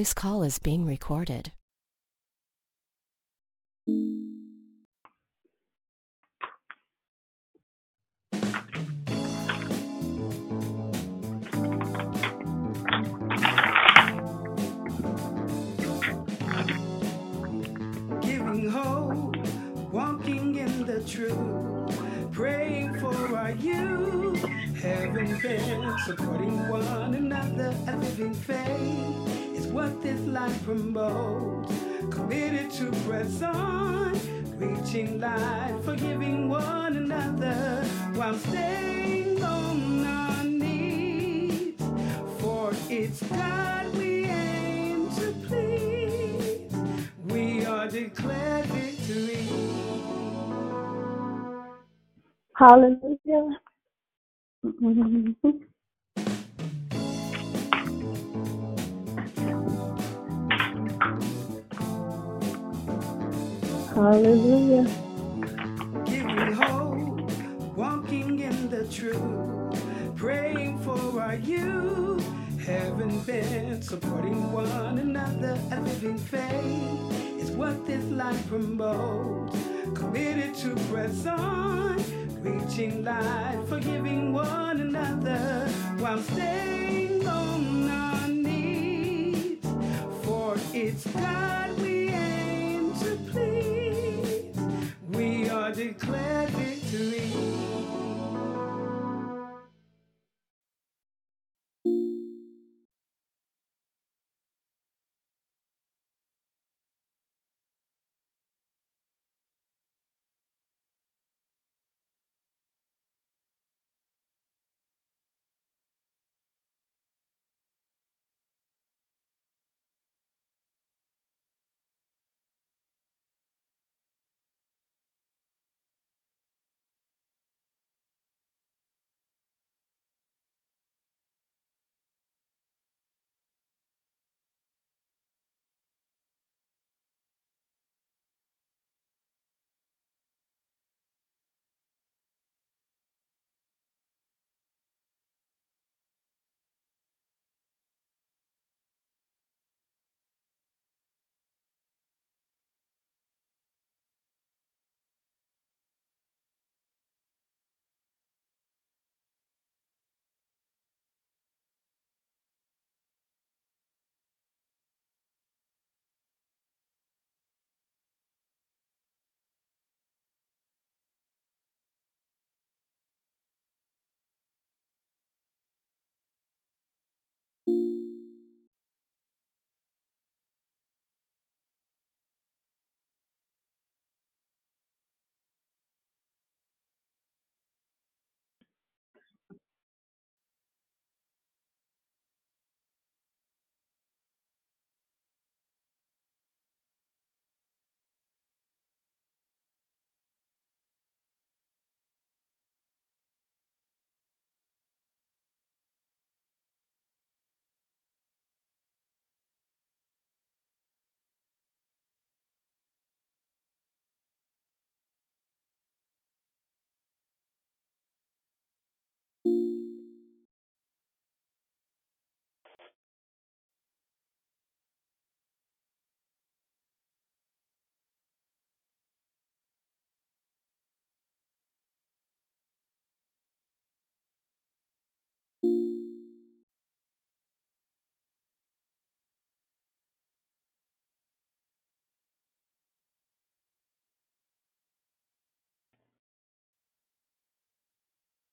This call is being recorded. giving hope, walking in the truth, praying for our youth, having been supporting one another, a living faith what this life promotes. Committed to press on, reaching life, forgiving one another while staying on our knees. For it's God we aim to please. We are declared victory. Hallelujah. Hallelujah. Giving hope, walking in the truth, praying for our youth, having been supporting one another, a living faith is what this life promotes. Committed to press on, reaching life, forgiving one another while staying on our knees. For it's God we declared victory.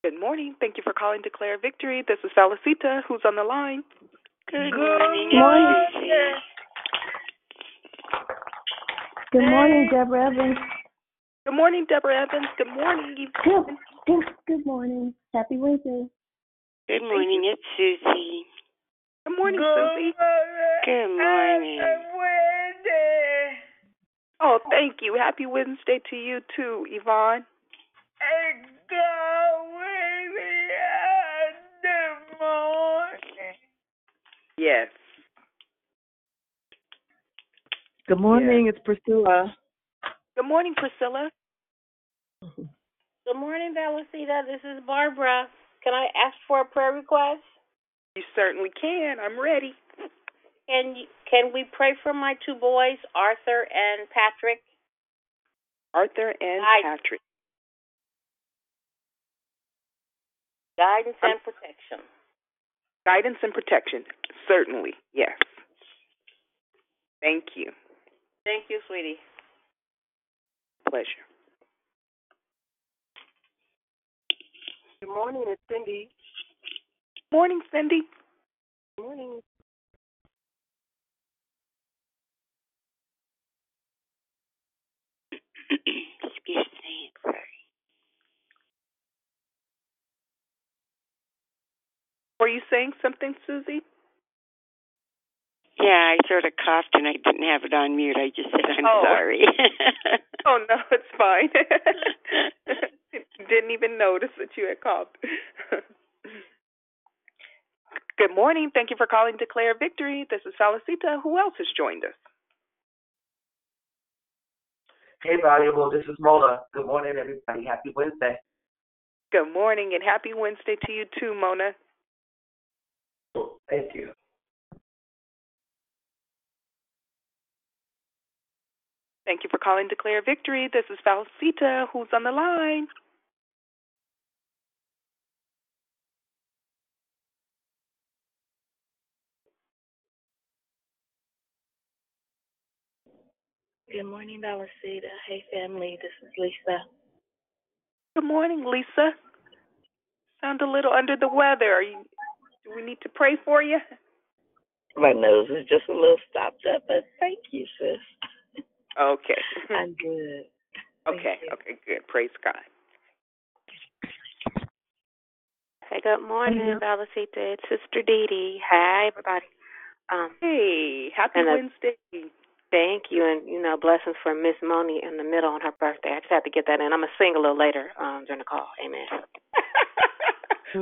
Good morning. Thank you for calling Declare Victory. This is Felicita. Who's on the line? Good morning, morning. Good morning, Deborah Evans. Good morning, Deborah Evans. Good morning. Good, good, good morning. Happy Wednesday. Good morning, it's Susie. Good morning, Susie. Good morning. Oh, thank you. Happy Wednesday to you too, Yvonne. Yes. Good morning, it's Priscilla. Good morning, Priscilla. Good morning, Valicita. This is Barbara. Can I ask for a prayer request? You certainly can. I'm ready. Can you, can we pray for my two boys, Arthur and Patrick? Arthur and Hi. Patrick. Guidance and protection. Guidance and protection. Certainly, yes. Thank you. Thank you, sweetie. Pleasure. Good morning, it's Cindy. Morning, Cindy. Good morning. Excuse me. Were you saying something, Susie? Yeah, I sort of coughed and I didn't have it on mute. I just said I'm Oh. sorry. Oh no, it's fine. Didn't even notice that you had coughed. Good morning. Thank you for calling Declare Victory. This is Felicita. Who else has joined us? Hey, valuable. This is Mola. Good morning, everybody. Happy Wednesday. Good morning and happy Wednesday to you too, Mona. Thank you. Thank you for calling Declare Victory. This is Felicita. Who's on the line? Good morning, Valicita. Hey, family. This is Lisa. Good morning, Lisa. Sound a little under the weather. Are you? Do we need to pray for you? My nose is just a little stopped up, but thank you, sis. Okay. I'm good. Okay. Okay. Good. Praise God. Hey, good morning, Mhm. Valicita. It's Sister Dee Dee. Hi, everybody. Um, Hey, happy And a- Wednesday. thank you, and you know, blessings for Miss Moni in the middle on her birthday. I just had to get that in. I'm gonna sing a little later um, during the call. Amen.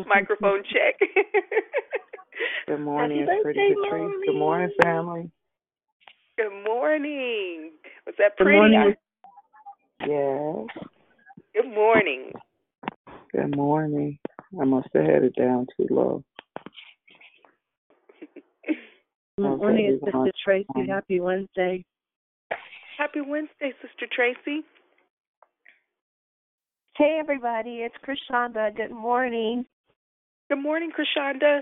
Microphone check. Good morning, Happy it's Pretty birthday, Patrice. Mommy. Good morning, family. Good morning. Was that pretty? Good morning. Yes. Good morning. Good morning. I must have had it down too low. Good morning, it's Sister Tracy. Happy Wednesday. Happy Wednesday, Sister Tracy. Hey, everybody. It's Krishanda. Good morning. Good morning, Krishanda.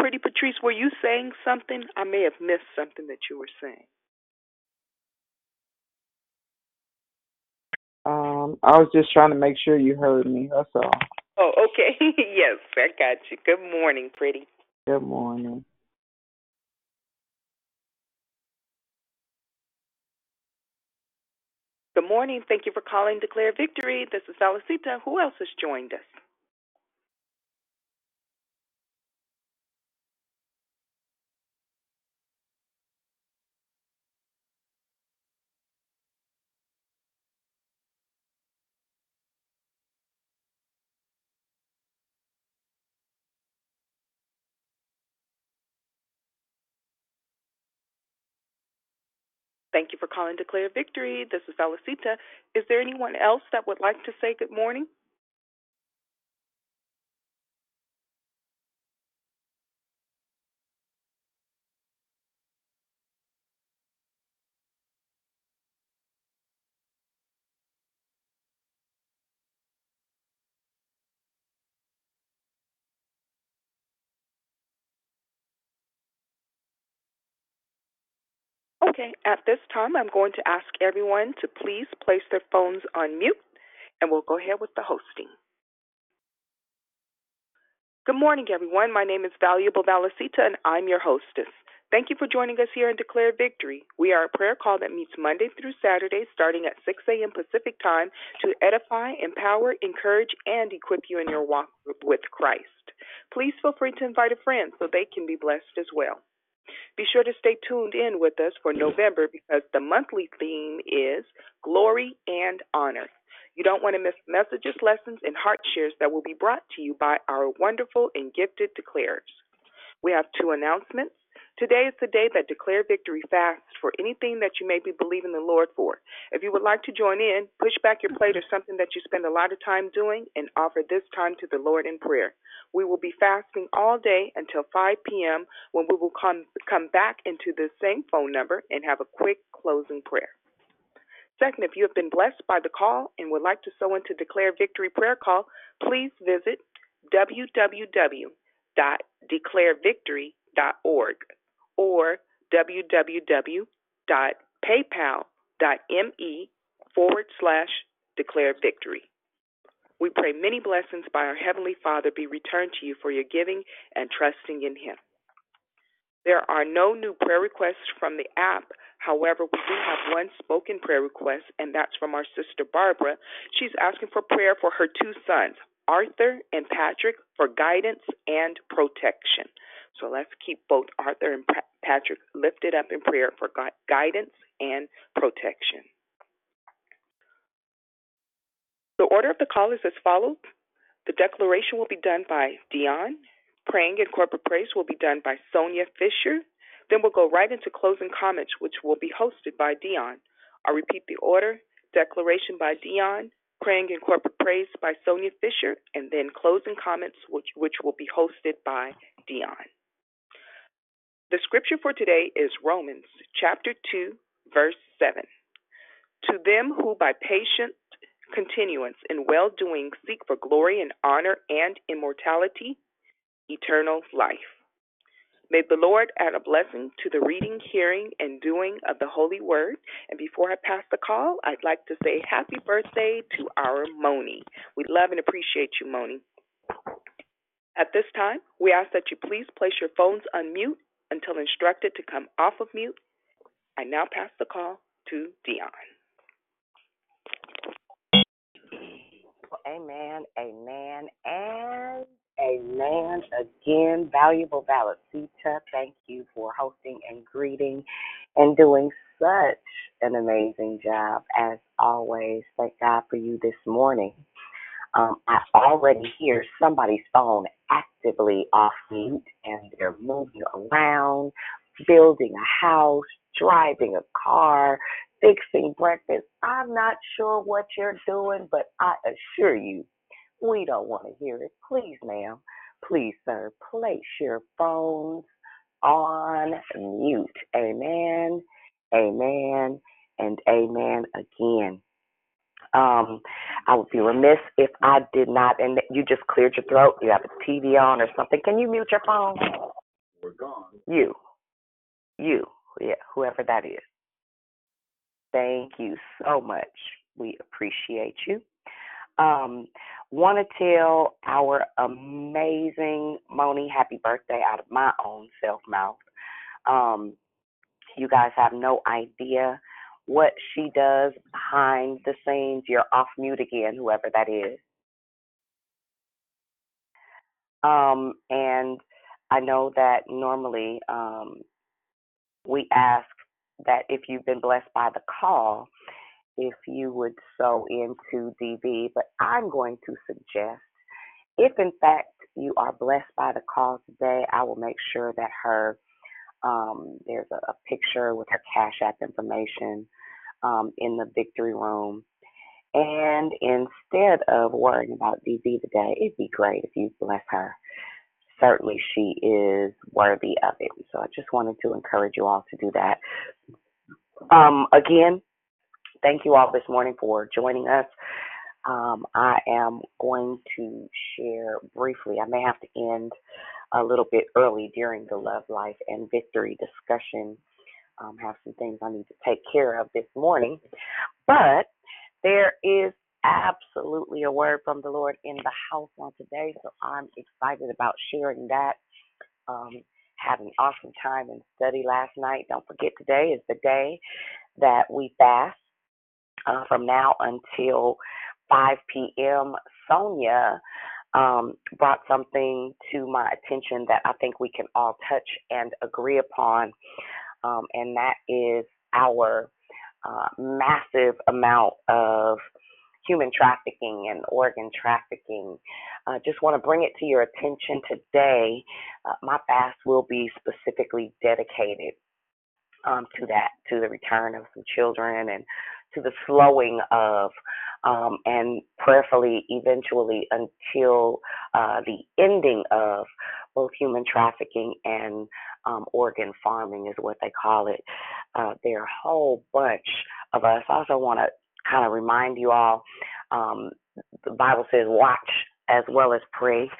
Pretty Patrice, were you saying something? I may have missed something that you were saying. Um, I was just trying to make sure you heard me. That's all. Oh, okay. yes, I got you. Good morning, Pretty. Good morning. Good morning. Thank you for calling Declare Victory. This is Felicita. Who else has joined us? Thank you for calling Declare Victory. This is Felicita. Is there anyone else that would like to say good morning? Okay, at this time, I'm going to ask everyone to please place their phones on mute, and we'll go ahead with the hosting. Good morning, everyone. My name is Valuable Valicita, and I'm your hostess. Thank you for joining us here in Declare Victory. We are a prayer call that meets Monday through Saturday starting at 6 a.m. Pacific Time to edify, empower, encourage, and equip you in your walk with Christ. Please feel free to invite a friend so they can be blessed as well. Be sure to stay tuned in with us for November because the monthly theme is Glory and Honor. You don't want to miss messages, lessons, and heart shares that will be brought to you by our wonderful and gifted declarers. We have two announcements. Today is the day that Declare Victory fasts for anything that you may be believing the Lord for. If you would like to join in, push back your plate or something that you spend a lot of time doing and offer this time to the Lord in prayer. We will be fasting all day until 5 p.m. when we will come, come back into the same phone number and have a quick closing prayer. Second, if you have been blessed by the call and would like to sow into Declare Victory Prayer Call, please visit www.declarevictory.org or www.paypal.me forward slash declare victory. We pray many blessings by our Heavenly Father be returned to you for your giving and trusting in Him. There are no new prayer requests from the app. However, we do have one spoken prayer request, and that's from our sister Barbara. She's asking for prayer for her two sons, Arthur and Patrick, for guidance and protection. So let's keep both Arthur and Patrick lifted up in prayer for guidance and protection. The order of the call is as follows. The declaration will be done by Dion. Praying and corporate praise will be done by Sonia Fisher. Then we'll go right into closing comments, which will be hosted by Dion. I'll repeat the order. Declaration by Dion, praying and corporate praise by Sonia Fisher, and then closing comments, which, which will be hosted by Dion. The scripture for today is Romans chapter 2, verse 7. To them who by patient continuance in well doing seek for glory and honor and immortality, eternal life. May the Lord add a blessing to the reading, hearing, and doing of the Holy Word. And before I pass the call, I'd like to say happy birthday to our Moni. We love and appreciate you, Moni. At this time, we ask that you please place your phones on mute until instructed to come off of mute. I now pass the call to Dion. Amen, amen, and amen again. Valuable Valicita, thank you for hosting and greeting and doing such an amazing job as always. Thank God for you this morning. Um, I already hear somebody's phone actively off mute and they're moving around, building a house, driving a car, fixing breakfast. I'm not sure what you're doing, but I assure you, we don't want to hear it. Please, ma'am, please, sir, place your phones on mute. Amen, amen, and amen again. Um, I would be remiss if I did not, and you just cleared your throat. You have a TV on or something. Can you mute your phone? We're gone. You, you, yeah, whoever that is. Thank you so much. We appreciate you. Um, Want to tell our amazing Moni happy birthday out of my own self mouth. Um, you guys have no idea what she does behind the scenes. You're off mute again, whoever that is. Um, and I know that normally um, we ask that if you've been blessed by the call, if you would sow into DV, but I'm going to suggest if in fact you are blessed by the call today, I will make sure that her um, there's a, a, picture with her Cash App information um, in the victory room. And instead of worrying about DV today, it'd be great if you bless her. Certainly, she is worthy of it. So I just wanted to encourage you all to do that. Um, again, thank you all this morning for joining us. Um, I am going to share briefly. I may have to end a little bit early during the love life and victory discussion. Um, have some things I need to take care of this morning, but there is absolutely a word from the Lord in the house on today, so I'm excited about sharing that. Um, an awesome time and study last night. Don't forget today is the day that we fast uh, from now until 5 p.m. Sonia um, brought something to my attention that I think we can all touch and agree upon, um, and that is our uh, massive amount of human trafficking and organ trafficking. Uh, just want to bring it to your attention today. Uh, my fast will be specifically dedicated um, to that, to the return of some children and to the slowing of um, and prayerfully eventually until uh, the ending of both human trafficking and um, organ farming is what they call it. Uh, there are a whole bunch of us. I also want to kind of remind you all um, the Bible says watch as well as pray.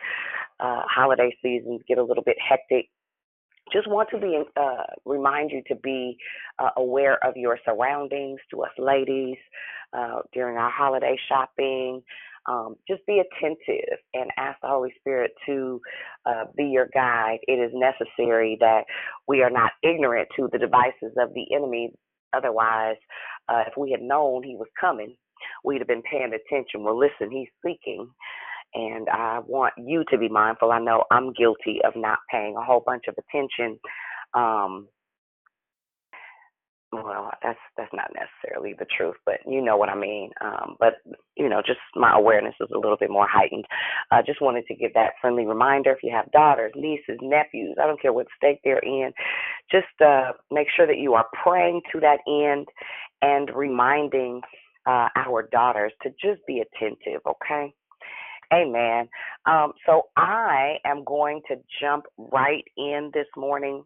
Uh, holiday seasons get a little bit hectic just want to be uh, remind you to be uh, aware of your surroundings. To us ladies, uh, during our holiday shopping, um, just be attentive and ask the Holy Spirit to uh, be your guide. It is necessary that we are not ignorant to the devices of the enemy. Otherwise, uh, if we had known he was coming, we'd have been paying attention. Well, listen, he's seeking and I want you to be mindful. I know I'm guilty of not paying a whole bunch of attention. Um, well, that's that's not necessarily the truth, but you know what I mean. Um, but you know, just my awareness is a little bit more heightened. I uh, just wanted to give that friendly reminder. If you have daughters, nieces, nephews, I don't care what state they're in, just uh, make sure that you are praying to that end and reminding uh, our daughters to just be attentive. Okay. Amen. Um, so I am going to jump right in this morning.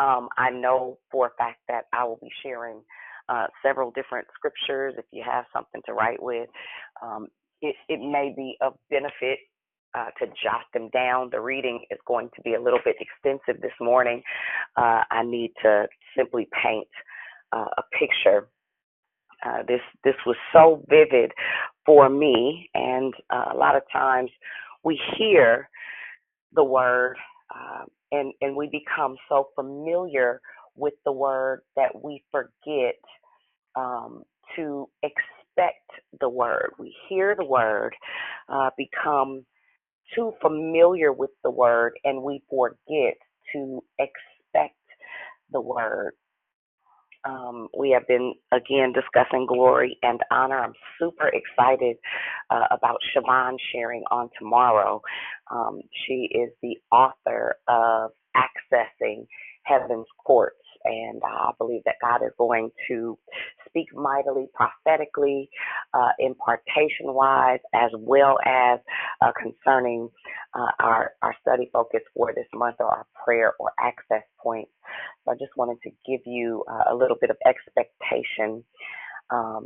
Um, I know for a fact that I will be sharing uh, several different scriptures. If you have something to write with, um, it, it may be of benefit uh, to jot them down. The reading is going to be a little bit extensive this morning. Uh, I need to simply paint uh, a picture uh, this this was so vivid for me, and uh, a lot of times we hear the word and and we become so familiar with the word that we forget um, to expect the word. We hear the word, uh, become too familiar with the word, and we forget to expect the word. Um, we have been again discussing glory and honor. I'm super excited uh, about Siobhan sharing on tomorrow. Um, she is the author of Accessing Heaven's Courts and I believe that God is going to speak mightily, prophetically, uh, impartation wise, as well as uh, concerning uh, our, our study focus for this month or our prayer or access points. So I just wanted to give you uh, a little bit of expectation. Um,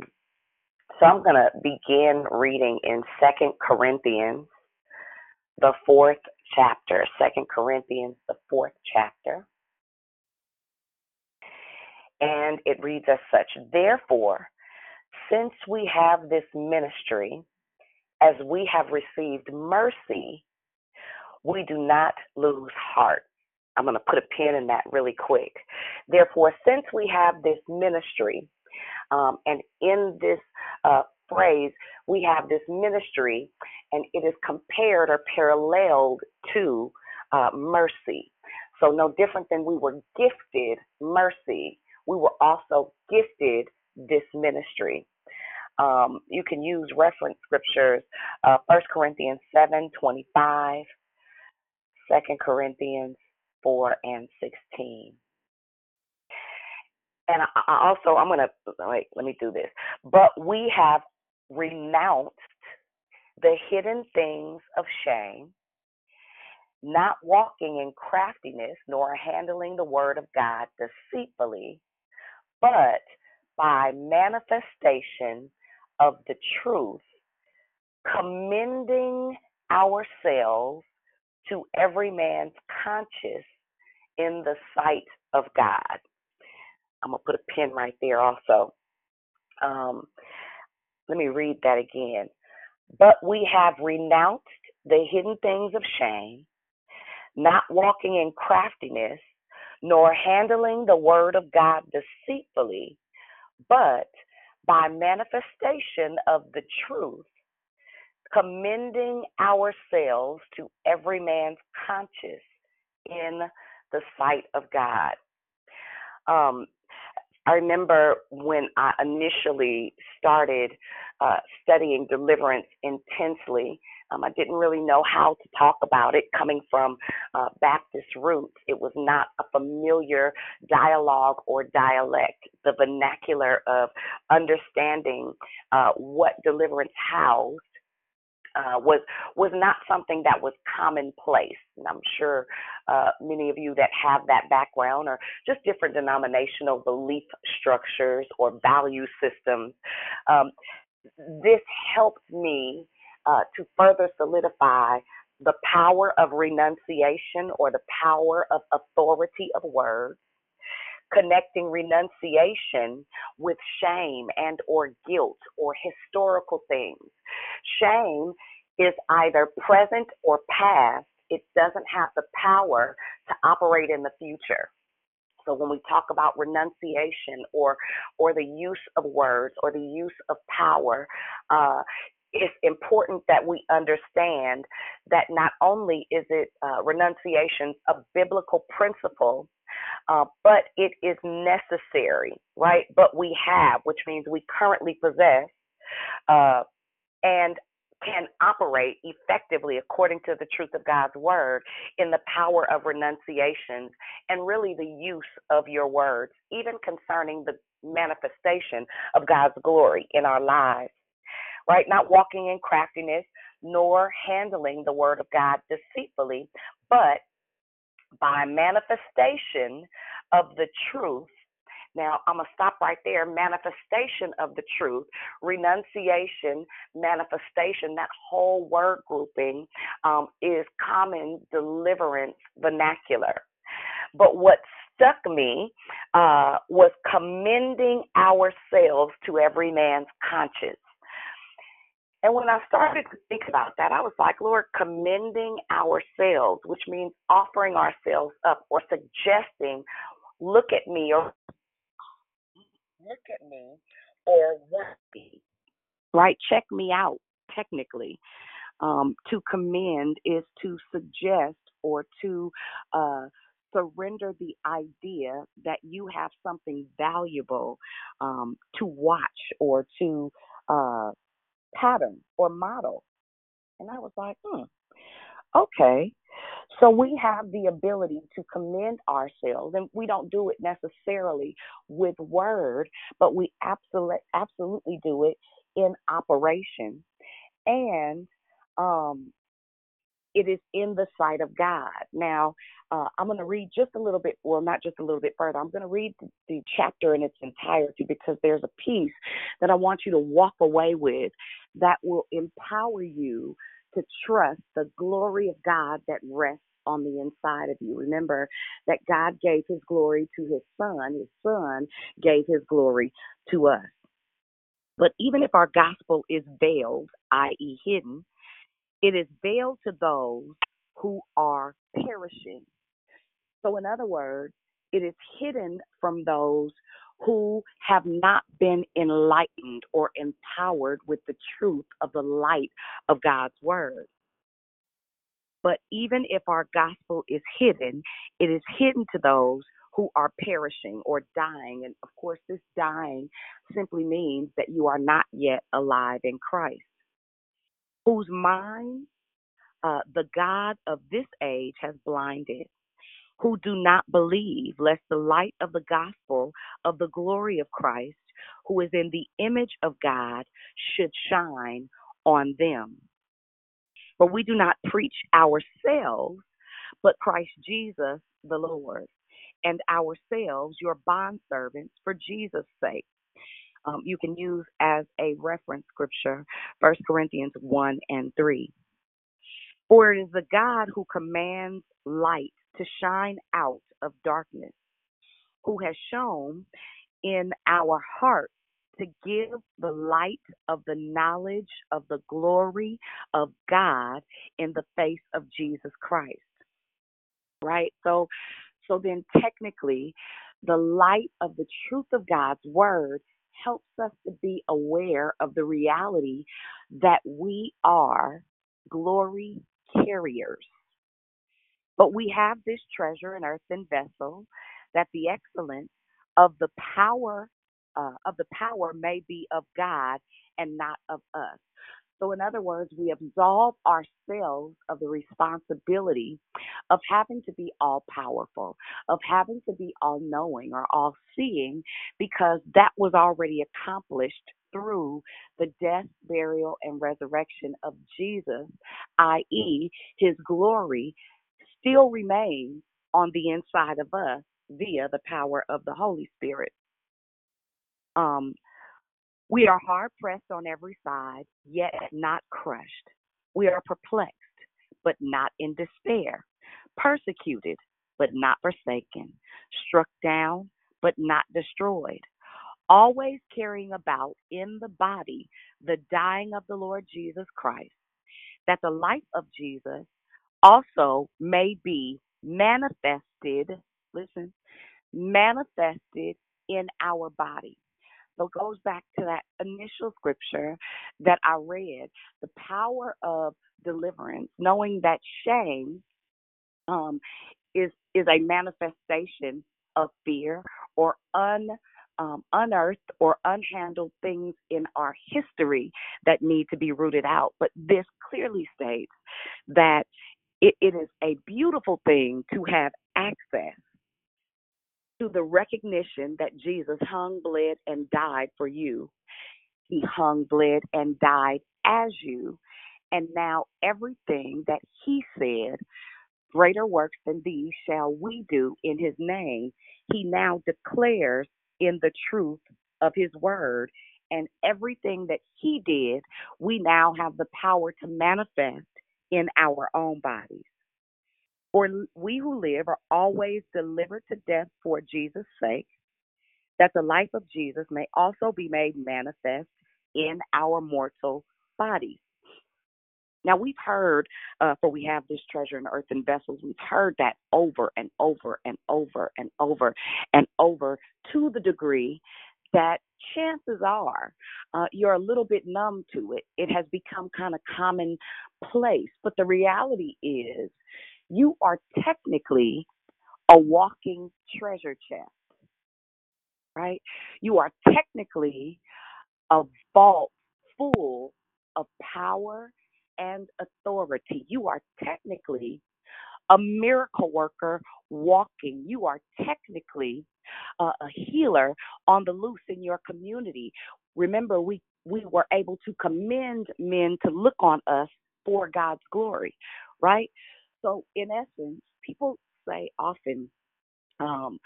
so I'm going to begin reading in Second Corinthians, the fourth chapter. Second Corinthians, the fourth chapter and it reads as such Therefore, since we have this ministry, as we have received mercy, we do not lose heart. I'm going to put a pin in that really quick. Therefore, since we have this ministry, um, and in this uh, phrase, we have this ministry, and it is compared or paralleled to uh, mercy. So, no different than we were gifted mercy we were also gifted this ministry. Um, you can use reference scriptures, uh, 1 Corinthians 7 25, 2 Corinthians 4 and 16. And I, also, I'm going to, wait, let me do this. But we have renounced the hidden things of shame, not walking in craftiness, nor handling the word of God deceitfully but by manifestation of the truth, commending ourselves to every man's conscience in the sight of God. I'm going to put a pin right there also. Um, let me read that again. But we have renounced the hidden things of shame, not walking in craftiness, nor handling the word of God deceitfully, but by manifestation of the truth, commending ourselves to every man's conscience in the sight of God. Um, I remember when I initially started uh, studying deliverance intensely. Um, I didn't really know how to talk about it coming from uh, Baptist roots. It was not a familiar dialogue or dialect, the vernacular of understanding uh, what deliverance housed uh, was was not something that was commonplace. And I'm sure uh, many of you that have that background or just different denominational belief structures or value systems, um, this helps me uh, to further solidify the power of renunciation or the power of authority of words connecting renunciation with shame and or guilt or historical things. Shame is either present or past. It doesn't have the power to operate in the future. So when we talk about renunciation or or the use of words or the use of power, uh, it's important that we understand that not only is it uh, renunciation a biblical principle, uh, but it is necessary, right? But we have, which means we currently possess, uh, and can operate effectively according to the truth of God's word in the power of renunciations and really the use of your words, even concerning the manifestation of God's glory in our lives, right? Not walking in craftiness nor handling the word of God deceitfully, but by manifestation of the truth. Now, I'm going to stop right there. Manifestation of the truth, renunciation, manifestation, that whole word grouping um, is common deliverance vernacular. But what stuck me uh, was commending ourselves to every man's conscience. And when I started to think about that, I was like, Lord, commending ourselves, which means offering ourselves up or suggesting, look at me or look at me or want be. right? Check me out, technically. Um, to commend is to suggest or to uh, surrender the idea that you have something valuable um, to watch or to uh, pattern or model. And I was like, hmm, okay. So we have the ability to commend ourselves, and we don't do it necessarily with word, but we absolutely absolutely do it in operation. And um, it is in the sight of God. Now, uh, I'm going to read just a little bit, well, not just a little bit further. I'm going to read the, the chapter in its entirety because there's a piece that I want you to walk away with that will empower you to trust the glory of God that rests on the inside of you. Remember that God gave his glory to his son, his son gave his glory to us. But even if our gospel is veiled, i.e., hidden, it is veiled to those who are perishing. So, in other words, it is hidden from those who have not been enlightened or empowered with the truth of the light of God's word. But even if our gospel is hidden, it is hidden to those who are perishing or dying. And of course, this dying simply means that you are not yet alive in Christ whose mind uh, the God of this age has blinded, who do not believe, lest the light of the gospel of the glory of Christ, who is in the image of God, should shine on them. For we do not preach ourselves, but Christ Jesus the Lord, and ourselves your bondservants for Jesus' sake um, you can use as a reference scripture 1 Corinthians 1 and 3. For it is the God who commands light to shine out of darkness, who has shone in our hearts to give the light of the knowledge of the glory of God in the face of Jesus Christ. Right? So so then technically the light of the truth of God's word helps us to be aware of the reality that we are glory carriers. But we have this treasure in earthen vessel, that the excellence of the power uh, of the power may be of God and not of us. So, in other words, we absolve ourselves of the responsibility of having to be all powerful, of having to be all knowing or all seeing, because that was already accomplished through the death, burial, and resurrection of Jesus, i.e., his glory still remains on the inside of us via the power of the Holy Spirit. Um, we are hard pressed on every side, yet not crushed. We are perplexed, but not in despair. Persecuted, but not forsaken. Struck down, but not destroyed. Always carrying about in the body the dying of the Lord Jesus Christ, that the life of Jesus also may be manifested, listen, manifested in our body. So it goes back to that initial scripture that I read the power of deliverance, knowing that shame um, is, is a manifestation of fear or un, um, unearthed or unhandled things in our history that need to be rooted out. But this clearly states that it, it is a beautiful thing to have access to the recognition that Jesus hung, bled, and died for you. He hung, bled, and died as you. And now everything that he said, greater works than these shall we do in his name, he now declares in the truth of his word. And everything that he did, we now have the power to manifest in our own bodies. For we who live are always delivered to death for Jesus' sake, that the life of Jesus may also be made manifest in our mortal bodies. Now, we've heard, uh, for we have this treasure in earthen vessels, we've heard that over and over and over and over and over to the degree that chances are uh, you're a little bit numb to it. It has become kind of commonplace. But the reality is, you are technically a walking treasure chest, right? You are technically a vault full of power and authority. You are technically a miracle worker walking. You are technically uh, a healer on the loose in your community. Remember, we, we were able to commend men to look on us for God's glory, right? So, in essence, people say often, um,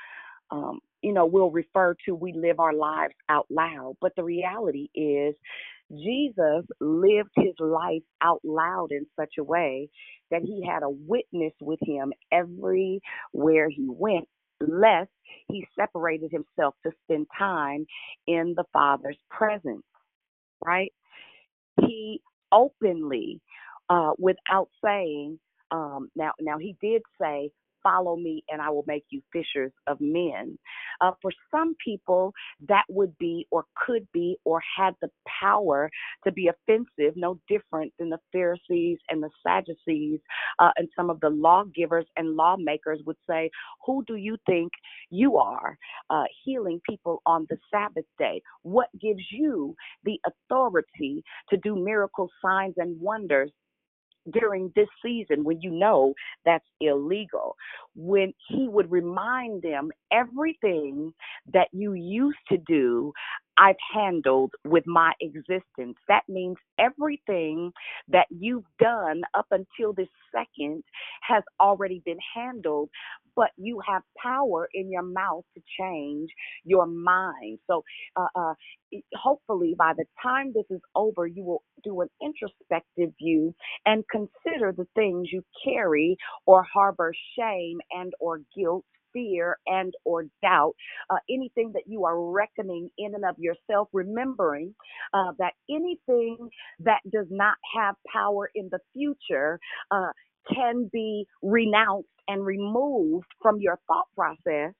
um, you know, we'll refer to we live our lives out loud, but the reality is Jesus lived his life out loud in such a way that he had a witness with him everywhere he went, lest he separated himself to spend time in the Father's presence, right? He openly, uh, without saying, um, now, now he did say, "Follow me, and I will make you fishers of men." Uh, for some people, that would be, or could be, or had the power to be offensive. No different than the Pharisees and the Sadducees, uh, and some of the lawgivers and lawmakers would say, "Who do you think you are, uh, healing people on the Sabbath day? What gives you the authority to do miracles, signs, and wonders?" During this season when you know that's illegal. When he would remind them everything that you used to do, I've handled with my existence. That means everything that you've done up until this second has already been handled, but you have power in your mouth to change your mind. So, uh, uh, hopefully, by the time this is over, you will do an introspective view and consider the things you carry or harbor shame and or guilt fear and or doubt uh, anything that you are reckoning in and of yourself remembering uh, that anything that does not have power in the future uh, can be renounced and removed from your thought process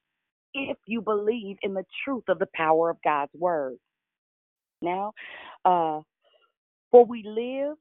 if you believe in the truth of the power of God's word. Now, uh, for we live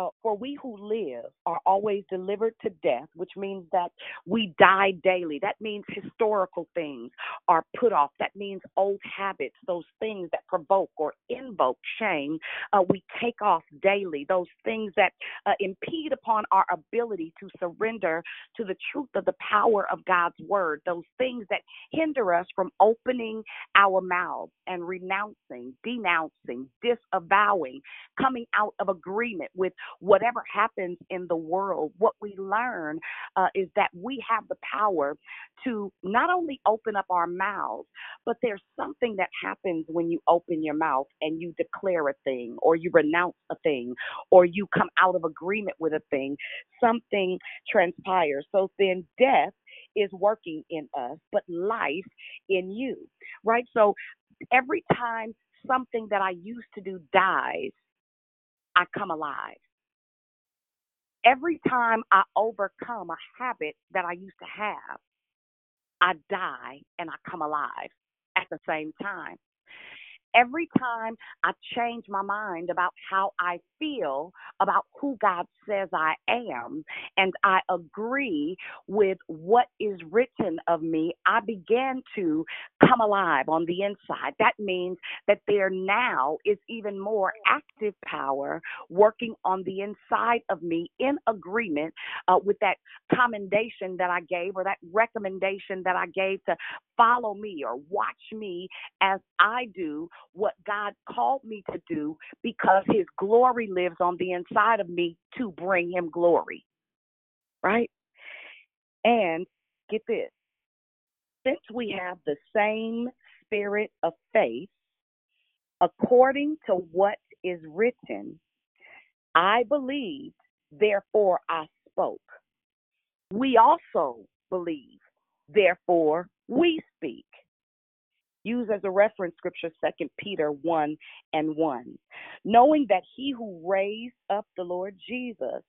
uh, for we who live are always delivered to death, which means that we die daily. That means historical things are put off. That means old habits, those things that provoke or invoke shame, uh, we take off daily. Those things that uh, impede upon our ability to surrender to the truth of the power of God's word. Those things that hinder us from opening our mouths and renouncing, denouncing, disavowing, coming out of agreement with whatever happens in the world, what we learn uh, is that we have the power to not only open up our mouths, but there's something that happens when you open your mouth and you declare a thing, or you renounce a thing, or you come out of agreement with a thing. Something transpires. So then death is working in us, but life in you, right? So every time something that I used to do dies, I come alive every time I overcome a habit that I used to have, I die and I come alive at the same time. Every time I change my mind about how I feel about who God says I am, and I agree with what is written of me, I began to come alive on the inside. That means that there now is even more active power working on the inside of me in agreement uh, with that commendation that I gave or that recommendation that I gave to follow me or watch me as I do what God called me to do because his glory lives on the inside of me to bring him glory. Right? And get this since we have the same spirit of faith, according to what is written, I believed, therefore I spoke. We also believe, therefore we speak use as a reference scripture Second Peter 1 and 1. Knowing that he who raised up the Lord Jesus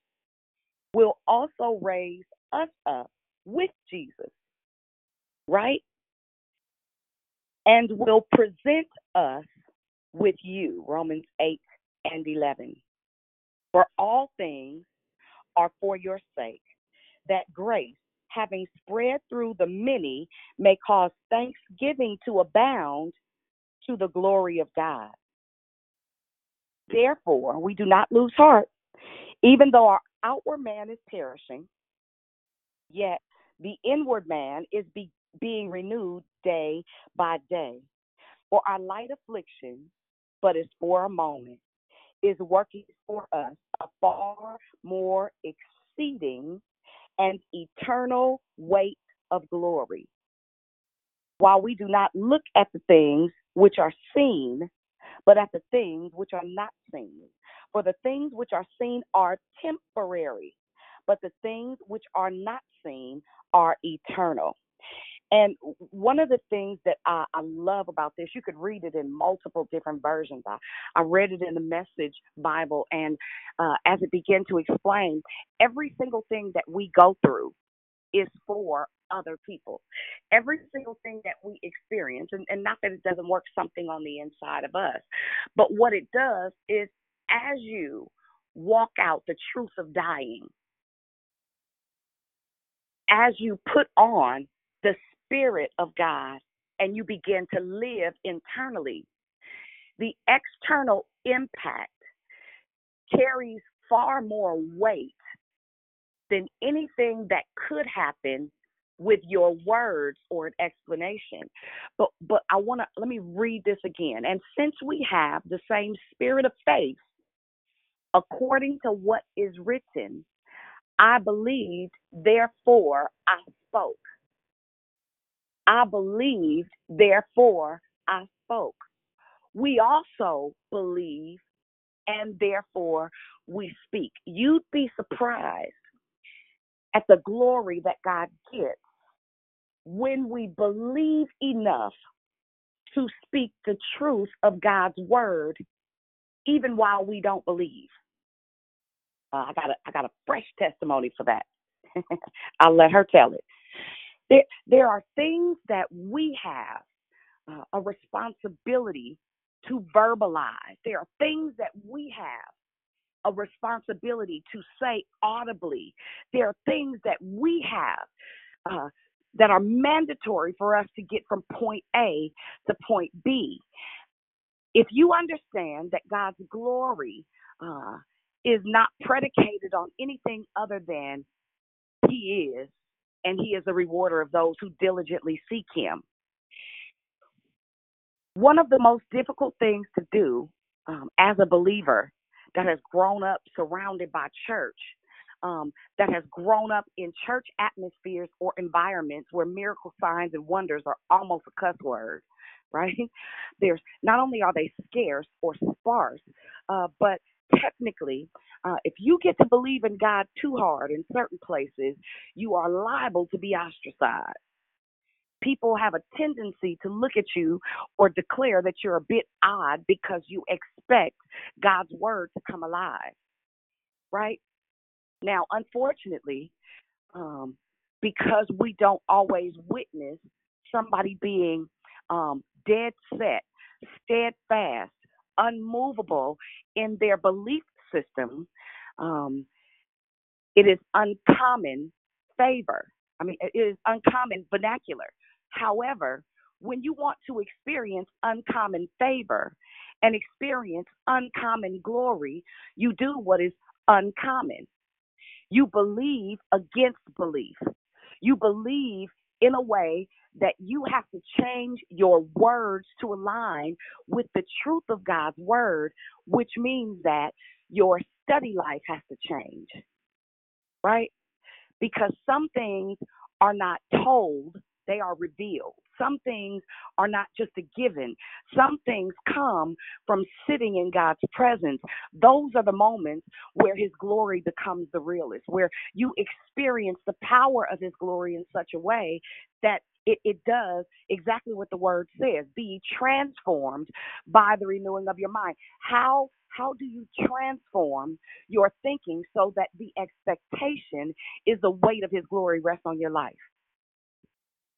will also raise us up with Jesus, right? And will present us with you, Romans 8 and 11. For all things are for your sake, that grace having spread through the many, may cause thanksgiving to abound to the glory of God. Therefore, we do not lose heart, even though our outward man is perishing, yet the inward man is be, being renewed day by day. For our light affliction, but is for a moment, is working for us a far more exceeding and eternal weight of glory. While we do not look at the things which are seen, but at the things which are not seen. For the things which are seen are temporary, but the things which are not seen are eternal. And one of the things that I, I, love about this, you could read it in multiple different versions. I, I read it in the Message Bible, and uh, as it began to explain, every single thing that we go through is for other people. Every single thing that we experience, and, and not that it doesn't work something on the inside of us, but what it does is as you walk out the truth of dying, as you put on the Spirit of God and you begin to live internally, the external impact carries far more weight than anything that could happen with your words or an explanation. But but I want to let me read this again. And since we have the same spirit of faith, according to what is written, I believed, therefore I spoke. I believed, therefore I spoke. We also believe, and therefore we speak. You'd be surprised at the glory that God gets when we believe enough to speak the truth of God's word, even while we don't believe. Uh, I got a I got a fresh testimony for that. I'll let her tell it. There, there are things that we have uh, a responsibility to verbalize. There are things that we have a responsibility to say audibly. There are things that we have uh, that are mandatory for us to get from point A to point B. If you understand that God's glory uh, is not predicated on anything other than He is, and He is a rewarder of those who diligently seek Him. One of the most difficult things to do um, as a believer that has grown up surrounded by church, um, that has grown up in church atmospheres or environments where miracle signs and wonders are almost a cuss word, right? There's not only are they scarce or sparse, uh, but technically, uh, if you get to believe in God too hard in certain places, you are liable to be ostracized. People have a tendency to look at you or declare that you're a bit odd because you expect God's word to come alive, right? Now, unfortunately, um, because we don't always witness somebody being um, dead set, steadfast, unmovable in their belief system, um, it is uncommon favor. I mean, it is uncommon vernacular. However, when you want to experience uncommon favor and experience uncommon glory, you do what is uncommon. You believe against belief. You believe in a way that you have to change your words to align with the truth of God's word, which means that your study life has to change, right? Because some things are not told, they are revealed. Some things are not just a given. Some things come from sitting in God's presence. Those are the moments where His glory becomes the realest, where you experience the power of His glory in such a way that it, it does exactly what the word says be transformed by the renewing of your mind. How how do you transform your thinking so that the expectation is the weight of his glory rests on your life?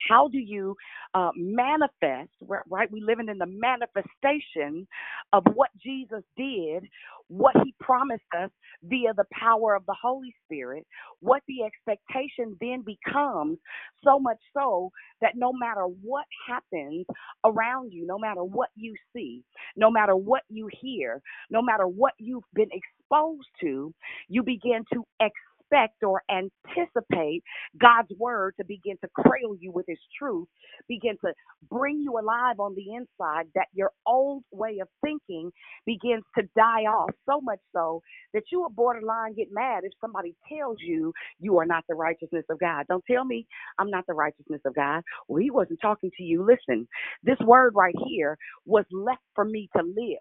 How do you uh, manifest, right? We living in the manifestation of what Jesus did, what he promised us via the power of the Holy Spirit, what the expectation then becomes, so much so that no matter what happens around you, no matter what you see, no matter what you hear, no matter what you've been exposed to, you begin to expect expect or anticipate God's word to begin to cradle you with his truth, begin to bring you alive on the inside, that your old way of thinking begins to die off so much so that you are borderline get mad if somebody tells you you are not the righteousness of God. Don't tell me I'm not the righteousness of God. Well, he wasn't talking to you. Listen, this word right here was left for me to live.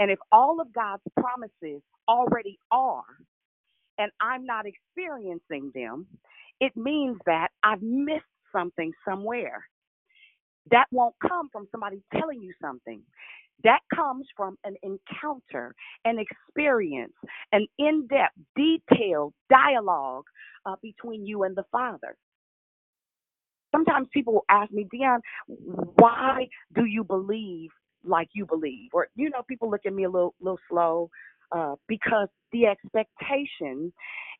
And if all of God's promises already are, and I'm not experiencing them, it means that I've missed something somewhere. That won't come from somebody telling you something. That comes from an encounter, an experience, an in depth, detailed dialogue uh, between you and the Father. Sometimes people will ask me, Dion, why do you believe like you believe? Or, you know, people look at me a little, little slow uh, because the expectation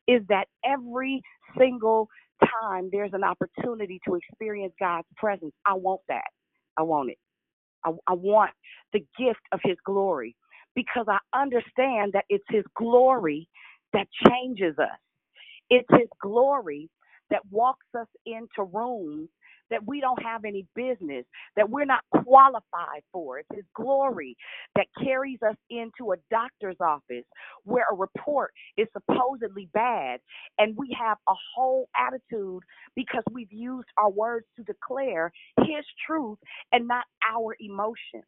is that every single time there's an opportunity to experience God's presence, I want that. I want it. I, I want the gift of His glory because I understand that it's His glory that changes us. It's His glory that walks us into rooms that we don't have any business, that we're not qualified for. It's His glory that carries us into a doctor's office where a report is supposedly bad, and we have a whole attitude because we've used our words to declare His truth and not our emotions.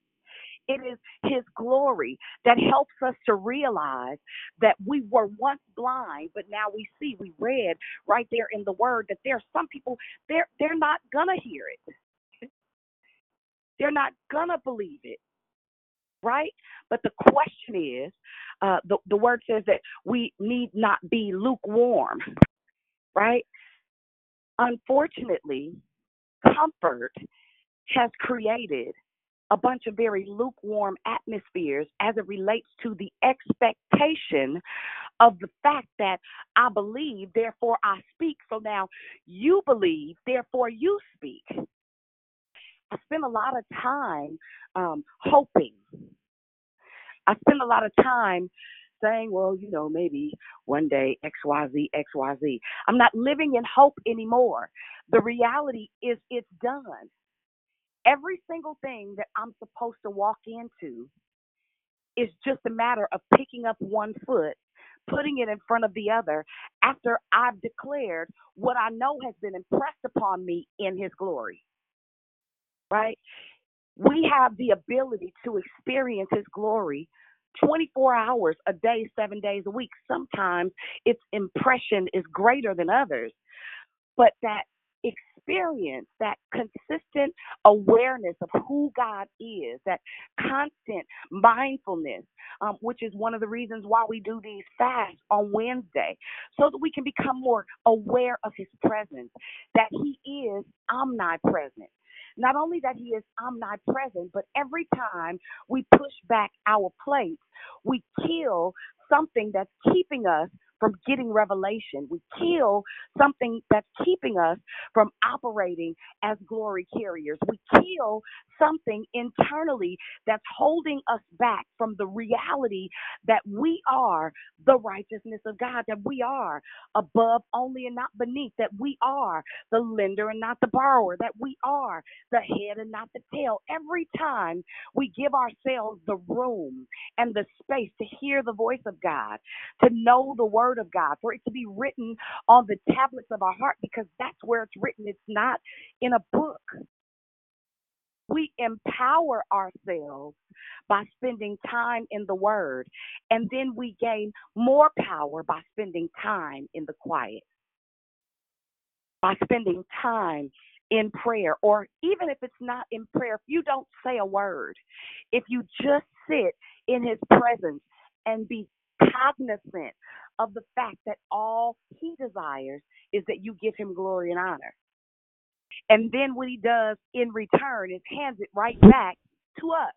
It is His glory that helps us to realize that we were once blind, but now we see. We read right there in the Word that there are some people they're they're not gonna hear it. They're not gonna believe it, right? But the question is, uh, the the Word says that we need not be lukewarm, right? Unfortunately, comfort has created a bunch of very lukewarm atmospheres as it relates to the expectation of the fact that I believe, therefore I speak. So now you believe, therefore you speak. I spend a lot of time um, hoping. I spend a lot of time saying, well, you know, maybe one day XYZ, XYZ. I'm not living in hope anymore. The reality is it's done. Every single thing that I'm supposed to walk into is just a matter of picking up one foot, putting it in front of the other after I've declared what I know has been impressed upon me in His glory. Right? We have the ability to experience His glory 24 hours a day, seven days a week. Sometimes its impression is greater than others, but that experience, that consistent awareness of who God is, that constant mindfulness, um, which is one of the reasons why we do these fasts on Wednesday, so that we can become more aware of His presence, that He is omnipresent. Not only that he is omnipresent, but every time we push back our plates, we kill something that's keeping us from getting revelation. We kill something that's keeping us from operating as glory carriers. We kill something internally that's holding us back from the reality that we are the righteousness of God, that we are above only and not beneath, that we are the lender and not the borrower, that we are the head and not the tail. Every time we give ourselves the room and the space to hear the voice of God, to know the word of God, for it to be written on the tablets of our heart, because that's where it's written. It's not in a book. We empower ourselves by spending time in the Word, and then we gain more power by spending time in the quiet, by spending time in prayer, or even if it's not in prayer, if you don't say a word, if you just sit in His presence and be cognizant of the fact that all He desires is that you give Him glory and honor. And then what he does in return is hands it right back to us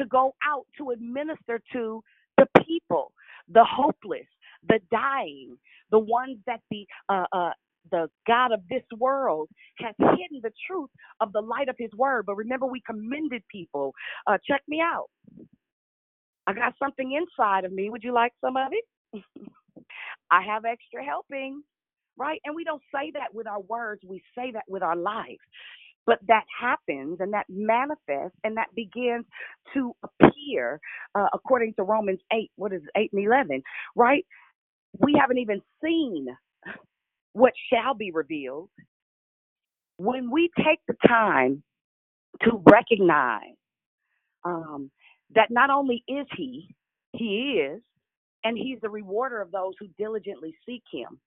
to go out to administer to the people, the hopeless, the dying, the ones that the uh, uh, the God of this world has hidden the truth of the light of His word. But remember, we commended people. Uh, check me out. I got something inside of me. Would you like some of it? I have extra helping right? And we don't say that with our words, we say that with our life. But that happens and that manifests and that begins to appear uh, according to Romans 8, what is it, 8 and 11, right? We haven't even seen what shall be revealed. When we take the time to recognize um, that not only is He, He is, and He's the rewarder of those who diligently seek Him.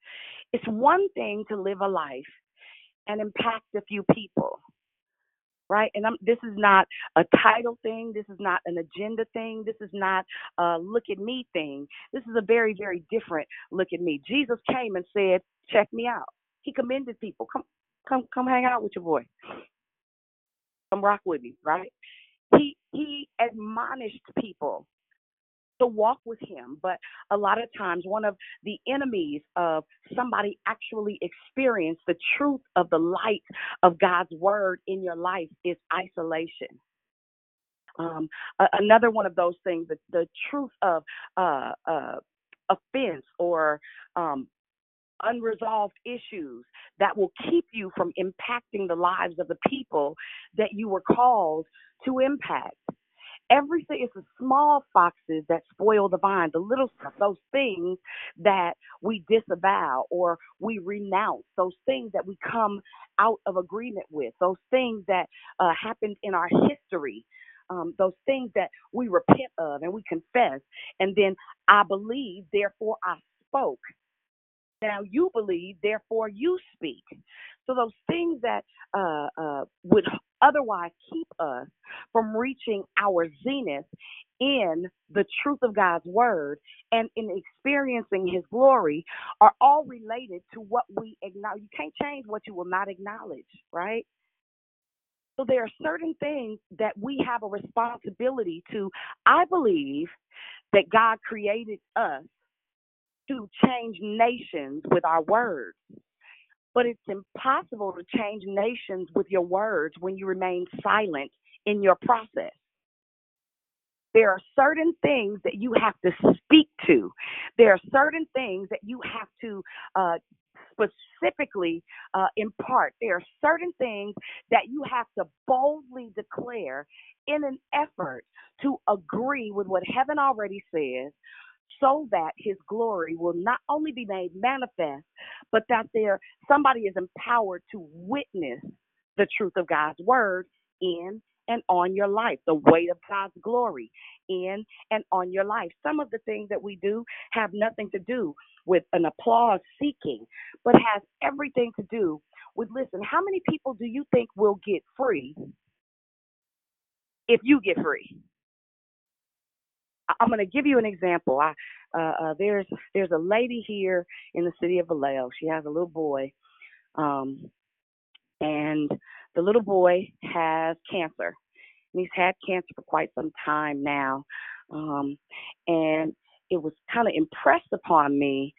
It's one thing to live a life and impact a few people, right? And I'm, this is not a title thing. This is not an agenda thing. This is not a look at me thing. This is a very, very different look at me. Jesus came and said, "Check me out." He commended people. Come, come, come, hang out with your boy. Come rock with me, right? He he admonished people to walk with him. But a lot of times, one of the enemies of somebody actually experience the truth of the light of God's word in your life is isolation. Um, another one of those things, the, the truth of uh, uh, offense or um, unresolved issues that will keep you from impacting the lives of the people that you were called to impact. Everything is the small foxes that spoil the vine the little those things that we disavow or we renounce those things that we come out of agreement with those things that uh, happened in our history um, those things that we repent of and we confess. And then i believe therefore i spoke now you believe therefore you speak so those things that uh, uh, would otherwise keep us from reaching our zenith in the truth of God's word and in experiencing his glory are all related to what we acknowledge. You can't change what you will not acknowledge, right? So there are certain things that we have a responsibility to. I believe that God created us to change nations with our words. But it's impossible to change nations with your words when you remain silent in your process. There are certain things that you have to speak to. There are certain things that you have to uh, specifically uh, impart. There are certain things that you have to boldly declare in an effort to agree with what heaven already says so that his glory will not only be made manifest, but that there somebody is empowered to witness the truth of God's word in and on your life, the weight of God's glory in and on your life. Some of the things that we do have nothing to do with an applause seeking, but has everything to do with listen, how many people do you think will get free if you get free? I'm going to give you an example. I, uh, uh, there's there's a lady here in the city of Vallejo. She has a little boy, um, and the little boy has cancer. And he's had cancer for quite some time now, um, and it was kind of impressed upon me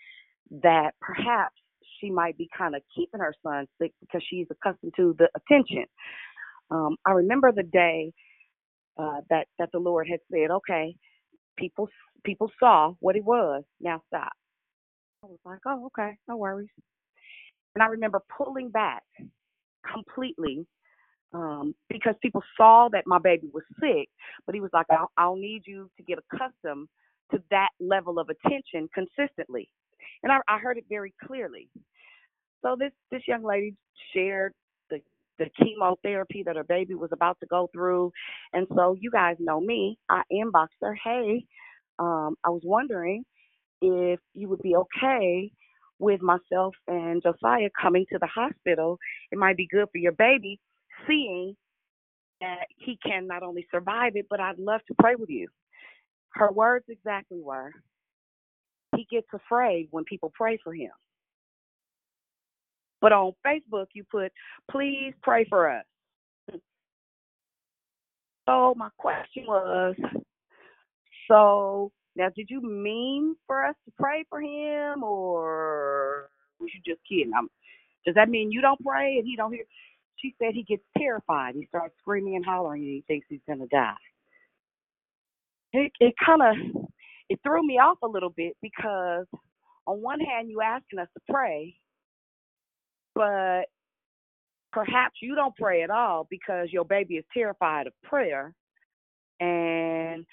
that perhaps she might be kind of keeping her son sick because she's accustomed to the attention. Um, I remember the day uh, that that the Lord had said, "Okay, people people saw what it was. Now stop." I was like, "Oh, okay, no worries." And I remember pulling back completely um, because people saw that my baby was sick, but he was like, I'll, I'll need you to get accustomed to that level of attention consistently. And I, I heard it very clearly. So this this young lady shared the the chemotherapy that her baby was about to go through, and so you guys know me. I inboxed her, hey, um, I was wondering if you would be okay with myself and Josiah coming to the hospital. It might be good for your baby, seeing that he can not only survive it, but I'd love to pray with you. Her words exactly were, he gets afraid when people pray for him. But on Facebook, you put, please pray for us. So my question was, so now did you mean for us to pray for him or was you just kidding? I'm, does that mean you don't pray and he don't hear? She said he gets terrified. He starts screaming and hollering and he thinks he's gonna die. It it kind of it threw me off a little bit because on one hand you asking us to pray, but perhaps you don't pray at all because your baby is terrified of prayer and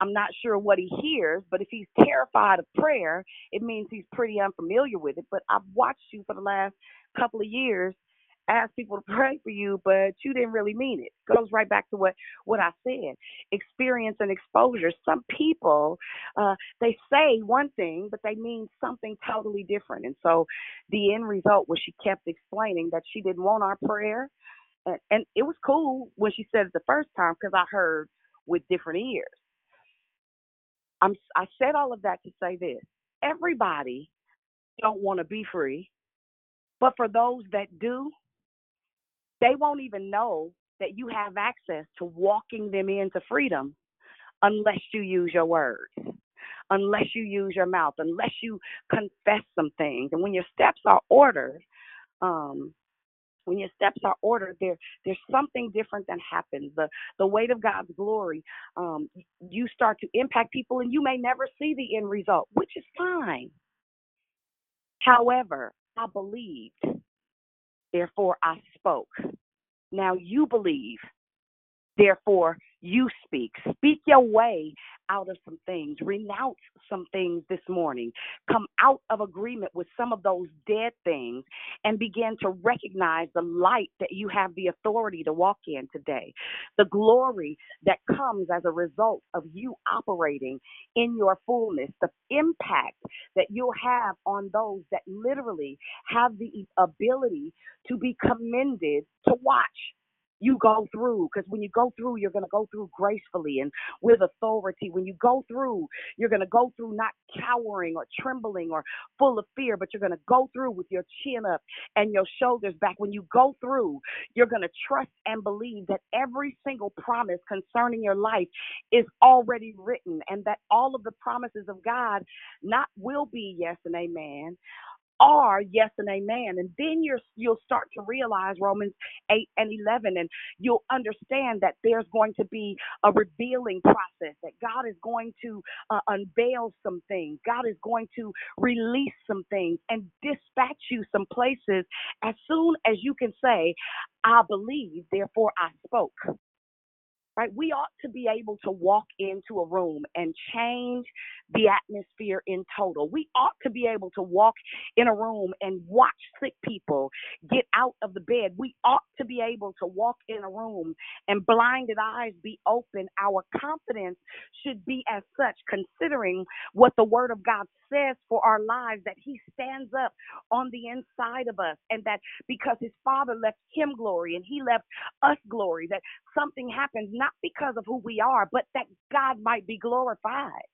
I'm not sure what he hears, but if he's terrified of prayer, it means he's pretty unfamiliar with it. But I've watched you for the last couple of years ask people to pray for you, but you didn't really mean it. Goes right back to what what I said. Experience and exposure. Some people uh, they say one thing, but they mean something totally different. And so the end result was she kept explaining that she didn't want our prayer, and, and it was cool when she said it the first time because I heard with different ears. I'm I said all of that to say this. Everybody don't want to be free, but for those that do, they won't even know that you have access to walking them into freedom unless you use your words, unless you use your mouth, unless you confess some things. And when your steps are ordered, um, when your steps are ordered, there there's something different that happens. The the weight of God's glory, um, you start to impact people, and you may never see the end result, which is fine. However, I believed Therefore, I spoke. Now you believe. Therefore, you speak. Speak your way out of some things. Renounce some things this morning. Come out of agreement with some of those dead things and begin to recognize the light that you have the authority to walk in today. The glory that comes as a result of you operating in your fullness. The impact that you'll have on those that literally have the ability to be commended to watch you go through because when you go through you're going to go through gracefully and with authority. When you go through you're going to go through not cowering or trembling or full of fear but you're going to go through with your chin up and your shoulders back. When you go through you're going to trust and believe that every single promise concerning your life is already written and that all of the promises of God not will be yes and amen are yes and amen. And then you're, you'll start to realize Romans 8 and 11, and you'll understand that there's going to be a revealing process, that God is going to uh, unveil some things, God is going to release some things and dispatch you some places. As soon as you can say, I believe, therefore I spoke right? We ought to be able to walk into a room and change the atmosphere in total. We ought to be able to walk in a room and watch sick people get out of the bed. We ought to be able to walk in a room and blinded eyes be open. Our confidence should be as such, considering what the Word of God says for our lives, that He stands up on the inside of us, and that because His Father left Him glory and He left us glory, that something happens not because of who we are, but that God might be glorified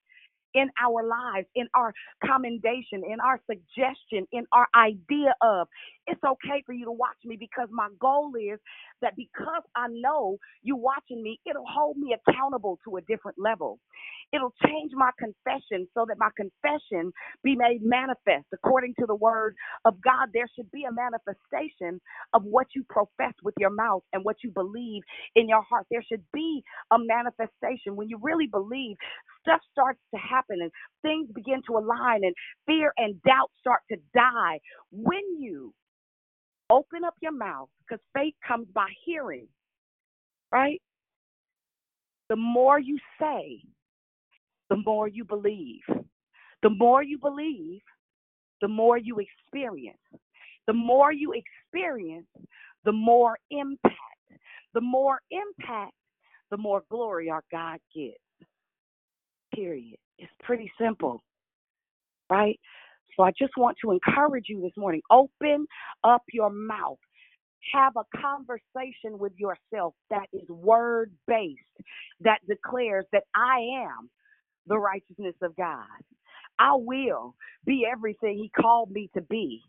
in our lives, in our commendation, in our suggestion, in our idea of it's okay for you to watch me because my goal is that because I know you watching me, it'll hold me accountable to a different level. It'll change my confession so that my confession be made manifest according to the word of God. There should be a manifestation of what you profess with your mouth and what you believe in your heart. There should be a manifestation when you really believe stuff starts to happen and things begin to align and fear and doubt start to die when you open up your mouth because faith comes by hearing right? The more you say the more you believe. The more you believe the more you experience. The more you experience the more impact. The more impact the more glory our god gets period. It's pretty simple, right? So I just want to encourage you this morning open up your mouth. Have a conversation with yourself that is word based, that declares that I am the righteousness of God. I will be everything He called me to be.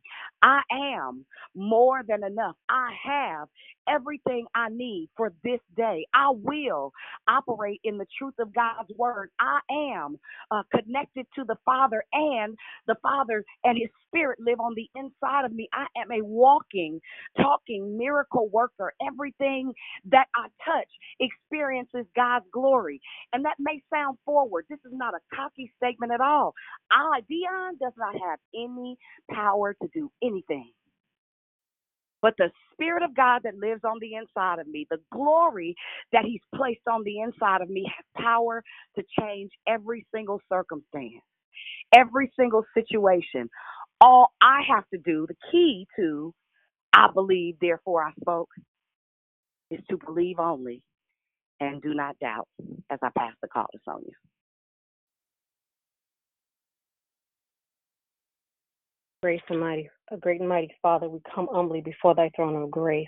I am more than enough. I have everything I need for this day. I will operate in the truth of God's word. I am uh, connected to the Father, and the Father and His Spirit live on the inside of me. I am a walking, talking miracle worker. Everything that I touch experiences God's glory. And that may sound forward. This is not a cocky statement at all. I, Dion, does not have any power to do anything. But the Spirit of God that lives on the inside of me, the glory that He's placed on the inside of me, has power to change every single circumstance, every single situation. All I have to do, the key to I believe, therefore I spoke, is to believe only and do not doubt as I pass the call to Sonia. Grace and mighty, a great and mighty Father, we come humbly before thy throne of grace.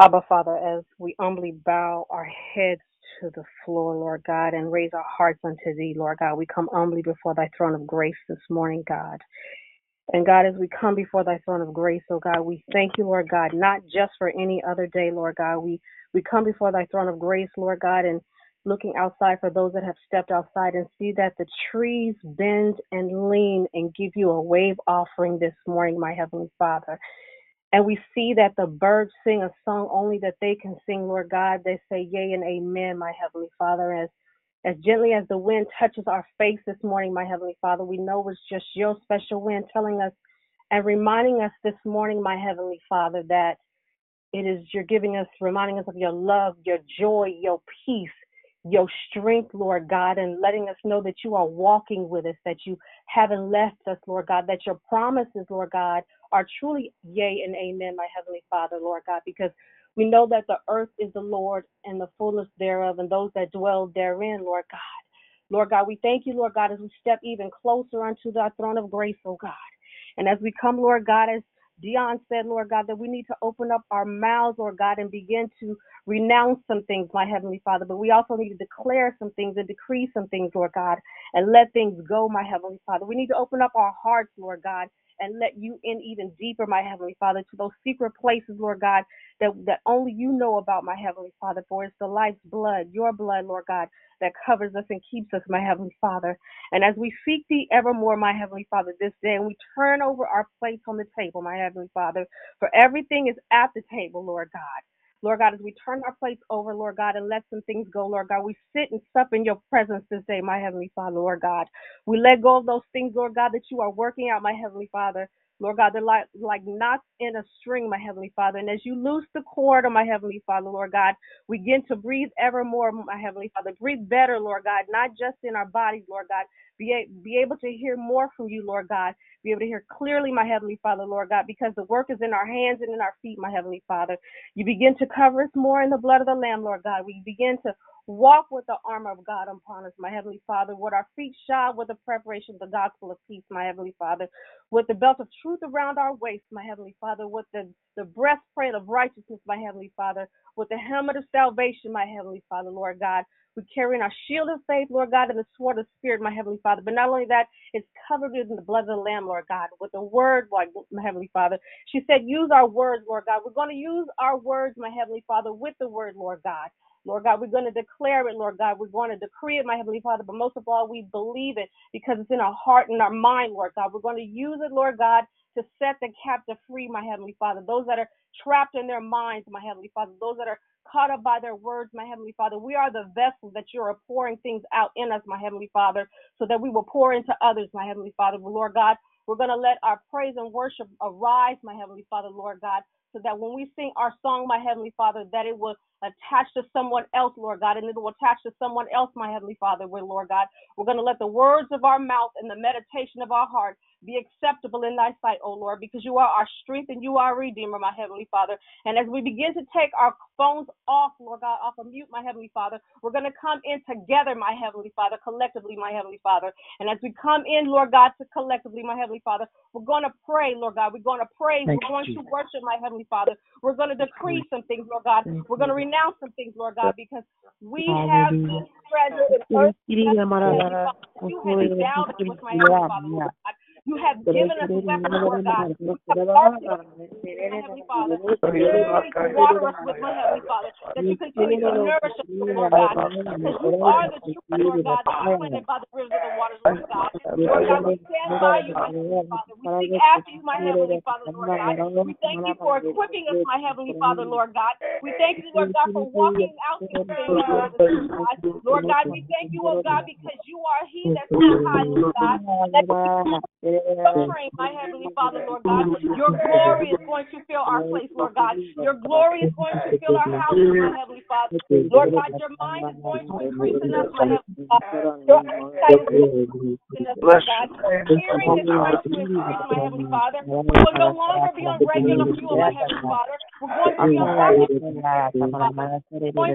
Abba, Father, as we humbly bow our heads to the floor, Lord God, and raise our hearts unto thee, Lord God, we come humbly before thy throne of grace this morning, God. And God, as we come before thy throne of grace, oh God, we thank you, Lord God, not just for any other day, Lord God. We we come before thy throne of grace, Lord God, and looking outside for those that have stepped outside and see that the trees bend and lean and give you a wave offering this morning, my Heavenly Father. And we see that the birds sing a song only that they can sing, Lord God. They say, Yea and Amen, my Heavenly Father. As as gently as the wind touches our face this morning, my Heavenly Father, we know it's just your special wind telling us and reminding us this morning, my Heavenly Father, that it is you're giving us, reminding us of your love, your joy, your peace, your strength, Lord God, and letting us know that you are walking with us, that you haven't left us, Lord God, that your promises, Lord God, are truly yea and amen, my Heavenly Father, Lord God, because we know that the earth is the Lord and the fullness thereof, and those that dwell therein, Lord God. Lord God, we thank you, Lord God, as we step even closer unto thy throne of grace, oh God. And as we come, Lord God, as Dion said, Lord God, that we need to open up our mouths, Lord God, and begin to renounce some things, my Heavenly Father. But we also need to declare some things and decree some things, Lord God, and let things go, my Heavenly Father. We need to open up our hearts, Lord God, and let you in even deeper, my Heavenly Father, to those secret places, Lord God, that, that only you know about, my Heavenly Father. For it's the life's blood, your blood, Lord God, that covers us and keeps us, my Heavenly Father. And as we seek thee evermore, my Heavenly Father, this day, and we turn over our plates on the table, my Heavenly Father, for everything is at the table, Lord God. Lord God, as we turn our plates over, Lord God, and let some things go, Lord God, we sit and sup in your presence this day, my Heavenly Father, Lord God. We let go of those things, Lord God, that you are working out, my Heavenly Father. Lord God, they're like, like knots in a string, my Heavenly Father. And as you loose the cord of my Heavenly Father, Lord God, we begin to breathe evermore, my Heavenly Father. Breathe better, Lord God, not just in our bodies, Lord God. Be, a, be able to hear more from you, Lord God. Be able to hear clearly, my Heavenly Father, Lord God, because the work is in our hands and in our feet, my Heavenly Father. You begin to cover us more in the blood of the Lamb, Lord God. We begin to walk with the armor of God upon us, my Heavenly Father, with our feet shod with the preparation of the gospel of peace, my Heavenly Father, with the belt of truth around our waist, my Heavenly Father, with the, the breastplate of righteousness, my Heavenly Father, with the helmet of salvation, my Heavenly Father, Lord God. We're carrying our shield of faith, Lord God, and the sword of spirit, my Heavenly Father. But not only that, it's covered in the blood of the Lamb, Lord God, with the word, my Heavenly Father. She said, use our words, Lord God. We're going to use our words, my Heavenly Father, with the word, Lord God. Lord God, we're going to declare it, Lord God. We're going to decree it, my Heavenly Father, but most of all, we believe it because it's in our heart and our mind, Lord God. We're going to use it, Lord God, to set the captive free, my Heavenly Father. Those that are trapped in their minds, my Heavenly Father. Those that are caught up by their words, my Heavenly Father. We are the vessels that you are pouring things out in us, my Heavenly Father, so that we will pour into others, my Heavenly Father. Lord God, we're going to let our praise and worship arise, my Heavenly Father, Lord God, so that when we sing our song, my Heavenly Father, that it will attach to someone else, Lord God, and it will attach to someone else, my Heavenly Father, with Lord God. We're going to let the words of our mouth and the meditation of our heart be acceptable in thy sight, O Lord, because you are our strength and you are our redeemer, my Heavenly Father. And as we begin to take our phones off, Lord God, off of mute, my Heavenly Father, we're going to come in together, my Heavenly Father, collectively, my Heavenly Father. And as we come in, Lord God, to collectively, my Heavenly Father, we're going to pray, Lord God. We're going to praise. Thank we're going you, to worship, my Heavenly Father. We're going to decree some things, Lord God. We're going to renounce some things, Lord God, because we have Hallelujah. treasure in earth. You have endowed us with my Father, Lord God. You have given us weapons, Lord God. You have armed us, my Heavenly Father. Water us with Heavenly Father. That you continue to nourish us, Lord God. Because you are the truth, Lord God. That you planted by the rivers of the waters, Lord God. Lord God, we stand by you, my Heavenly Father. We seek after you, my Heavenly Father, Lord God. We thank you for equipping us, my Heavenly Father, Lord God. We thank you, Lord God, for walking out these things, Lord God. Lord God, we thank you, oh God, because you are He that sits high, Lord God. You my Heavenly Father, Lord God. Your glory is going to fill our place, Lord God. Your glory is going to fill our houses, my Heavenly Father. Lord God, your mind is going to increase in us, my Heavenly Father. Your insight is going to increase in us, Lord God. Hearing is going to increase, my Heavenly Father. We will no longer be on regular fuel, my Heavenly Father. We're going to be on regular fuel, Father. We're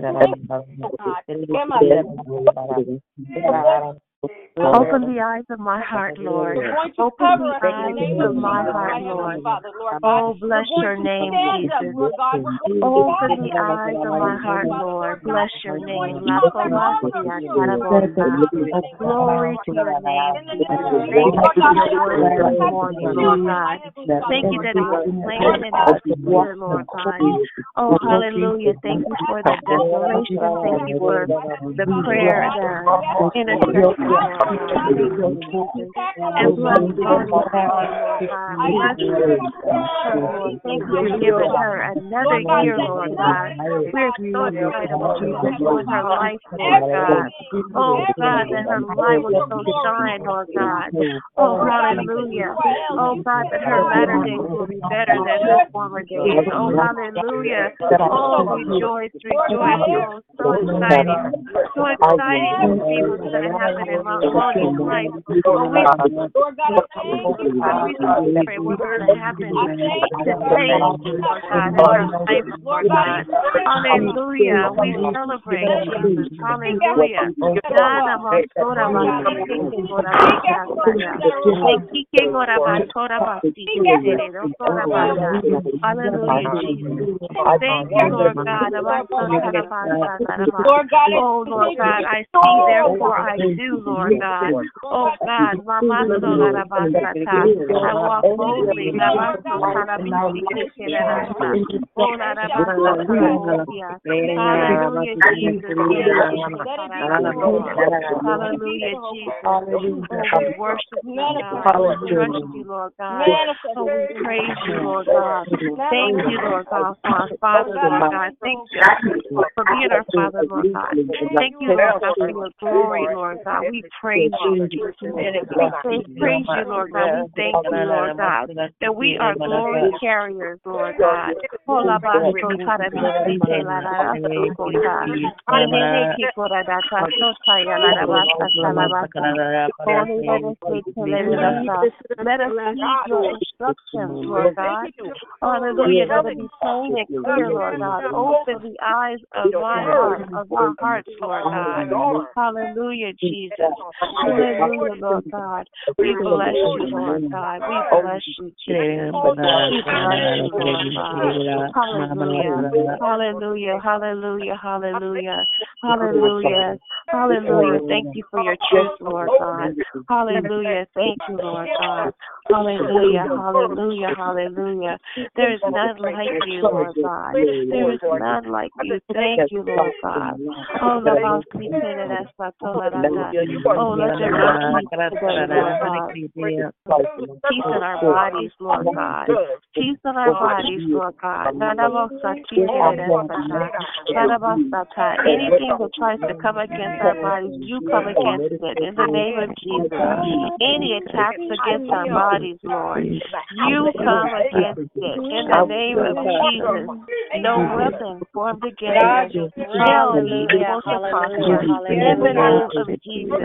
going to live, oh God. Open the eyes of my heart, Lord. We're going to Open the us in the eyes of my heart, Lord. Father, Lord God. Oh, bless your name, Jesus. Lord God. We're going to Open the eyes of my heart, Lord. Bless your name. to La know that all Colasia your children are Carabosa. covered in the name of Glory to your name, In the name of Jesus. Jesus, Thank you for your word this morning, Lord God. Thank you that it God. was Lord planted in our spirit, Lord God. Oh, hallelujah. Thank you for the declaration. Thank you for the prayer, the intercession, Lord God. Thank you, And bless Bonnie family, Lord God. Bless her, Lord. Thank you for giving her another year, Lord God. We're so excited about what you're doing in her life, Lord God. Oh, God, that her light will so shine, Lord God. Oh, hallelujah. Oh, God, that her latter days will be better than her former days. Oh, hallelujah. Oh, rejoice, rejoice. Oh, so exciting. So exciting to see what's going to happen in Mount on in Lord God, thank you for we pray what's going to happen today, Lord God, in our life, Lord God. Hallelujah. We celebrate Jesus. Hallelujah. Nana masora masiki kora masaya. Ekike kora masora masiki tere kora masaya. Hallelujah, Jesus. Thank you, Lord God. Lord God, oh Lord God, I see, therefore I do, Lord God. Oh God, Mama. I walk boldly. Mama Hallelujah, Jesus. Hallelujah, Jesus. Oh, we worship you, God. We trust you, Lord God. Oh, we praise you, Lord God. Thank you, Lord God, for our Father, Lord God. Thank you for being our Father, Lord God. Thank you, Lord God, for your glory, Lord God. We praise you, Jesus. We praise you, Lord God. We thank you, Lord God, that we are glory carriers, Lord God. Let us your instructions, Lord God. Hallelujah. Let it be plain and clear, Lord God. Open the eyes of my heart, of our hearts, Lord God. Hallelujah, Jesus. Hallelujah, Lord God. We bless you, Lord God. We bless you, Jesus. We bless you, Lord God. Hallelujah. Hallelujah. Hallelujah. Hallelujah. Hallelujah. Hallelujah. Thank you for your truth, Lord God. Hallelujah. Thank you, Lord God. Hallelujah. Hallelujah. Hallelujah. There is none like you, Lord God. There is none like you. Thank you, Lord God. Oh, the most we say that that's not so that I got. Oh, let your will be today, Lord God. Peace in our bodies, Lord God. Peace in our bodies, Lord God. None of us are keeping it as None of us are tired. Anything that tries to come against our bodies, you come against it in the name of Jesus. Any attacks against our bodies, Lord, you come against it in the name of Jesus. No weapon formed against us shall be able to prosper in the name of Jesus.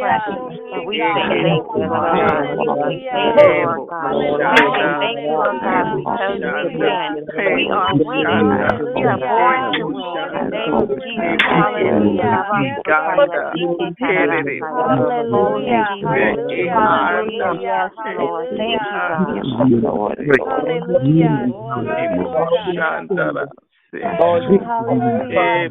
I am more than a conqueror. We say thank you, Lord God. We say thank you, Lord God. We say thank you, Lord God, because we win. We are winning. We are born to win. In the name of Jesus. Hallelujah. Hallelujah. Hallelujah. Yes, Lord. Thank you, God. Hallelujah. Hallelujah.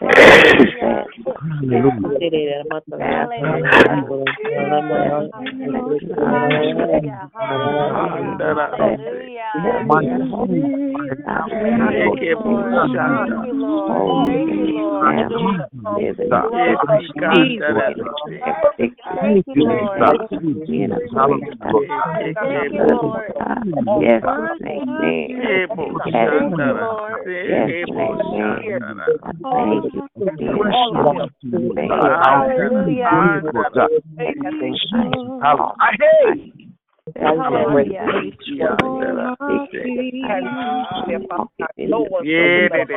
Hallelujah. Yes,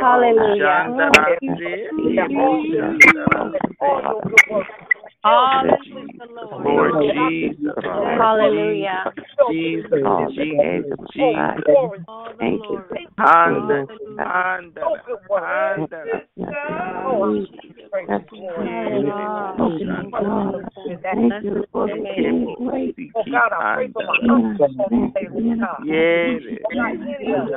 Hallelujah. Lord. Jesus. Hallelujah. Jesus, Jesus, Jesus. Thank you. Thank you for getting me great. Oh God, I pray for my uncles on today, Lord. God. God, hear us.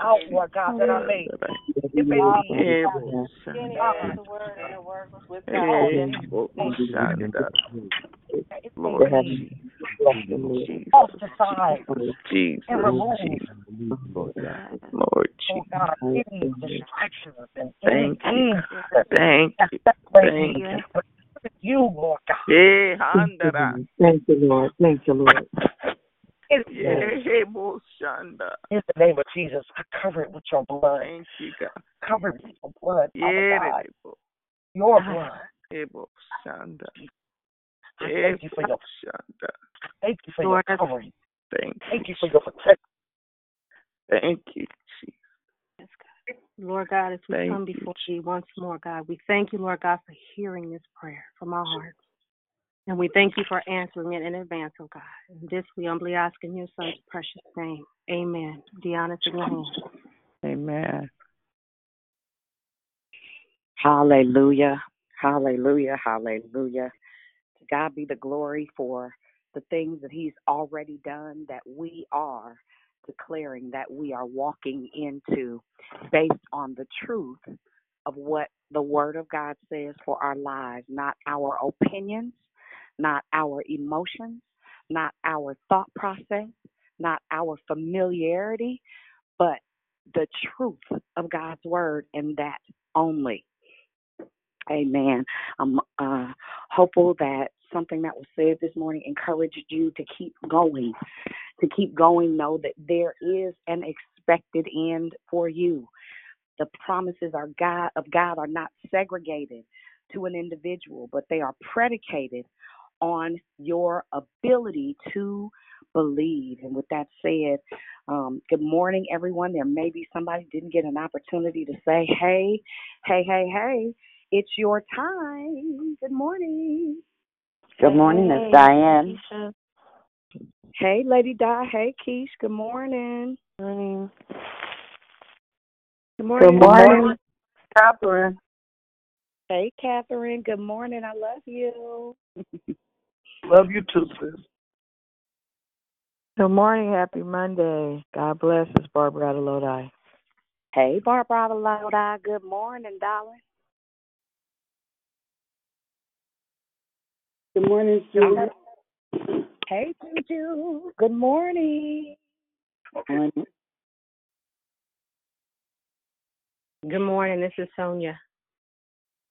out, Lord. God, that I may. If they Yeah, Lord Jesus. Off the side Jesus. and remove. Lord Oh Jesus. God, any distractions and Thank you. Thank you. Thank you. you, Lord God. Thank you, Lord. Thank you, Lord. In, Yeah, Boshanda. in the name of Jesus, I cover it with your blood. Thank you, God. Cover it with your blood, Yeah, God. Bo- Your blood. Yeah, I thank you for your Boshanda. thank you for your covering. Thank Thank you. you for your protection. Thank you, Jesus. Lord God, as we Thank come before you once more, God, we thank you, Lord God, for hearing this prayer from our hearts. And we thank you for answering it in advance, oh God. And this we humbly ask in your son's precious name. Amen. Deanna's in your hands. Amen. Hallelujah. Hallelujah. Hallelujah. God be the glory for the things that He's already done that we are declaring that we are walking into based on the truth of what the Word of God says for our lives, not our opinions, not our emotions, not our thought process, not our familiarity, but the truth of God's Word and that only. Amen. I'm uh, hopeful that something that was said this morning encouraged you to keep going. To keep going, know that there is an expected end for you. The promises are God of God are not segregated to an individual, but they are predicated on your ability to believe. And with that said, um, good morning, everyone. There may be somebody didn't get an opportunity to say, "Hey, hey, hey, hey." It's your time. Good morning. Good morning, Miss Diane. Hey, Lady Di. Hey, Keish. Good morning. Good Morning. Good Good morning, Catherine. Hey, Catherine. Good morning. I love you. Love you too, sis. Good morning. Happy Monday. God bless. It's Barbara out of Lodi. Hey, Barbara out of Lodi. Good morning, darling. Good morning, Julie. Hey, Juju. Good morning. Good morning. This is Sonia.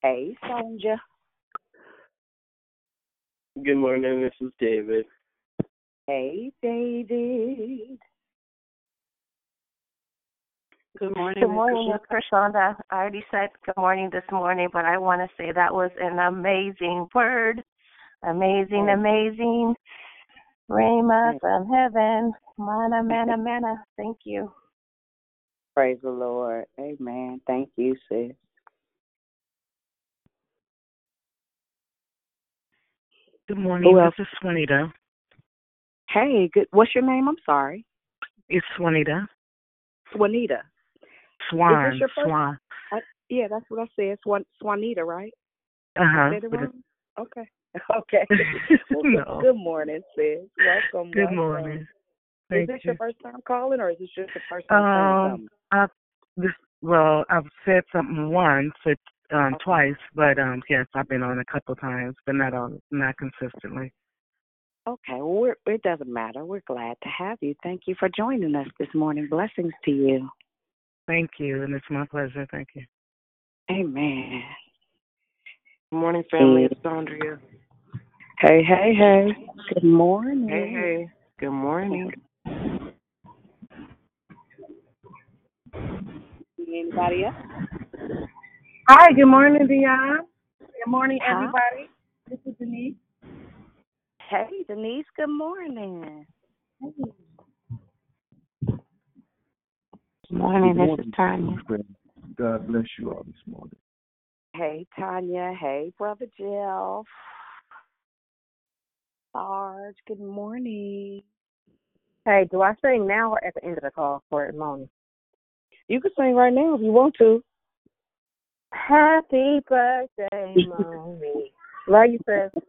Hey, Sonja. Good morning, this is David. Hey, David. Good morning. Good morning, Miss Krishanda. I already said good morning this morning, but I want to say that was an amazing word. Amazing, amazing. Rhema from heaven. Manna, manna, manna. Thank you. Praise the Lord. Amen. Thank you, sis. Good morning. Who else? This is Swanita. Hey, good. What's your name? I'm sorry. It's Swanita. Swanita. Swan. Is this your first? Swan. I, yeah, that's what I said. Swan, Swanita, right? Uh huh. Said it wrong? Okay. Okay. Well, good- No. Good morning, sis. Welcome. Good welcome. morning. Is this you. your first time calling, or is this just the first time saying Um, something? I this well, I've said something once, or um, twice, but um, yes, I've been on a couple times, but not on, not consistently. Okay. Well, we're, it doesn't matter. We're glad to have you. Thank you for joining us this morning. Blessings to you. Thank you, and it's my pleasure. Thank you. Amen. Good morning, family. It's Andrea. Hey, hey, hey. Good morning. Hey, hey. Good morning. Anybody else? Hi, good morning, Dion. Good morning, Hi. everybody. This is Denise. Hey, Denise. Good morning. Good morning. This is Tanya. God bless you all this morning. Hey, Tanya. Hey, Brother Jill. Sarge. Good morning. Hey, do I sing now or at the end of the call for it, Moni? You can sing right now if you want to. Happy birthday, Moni. Love you, sis.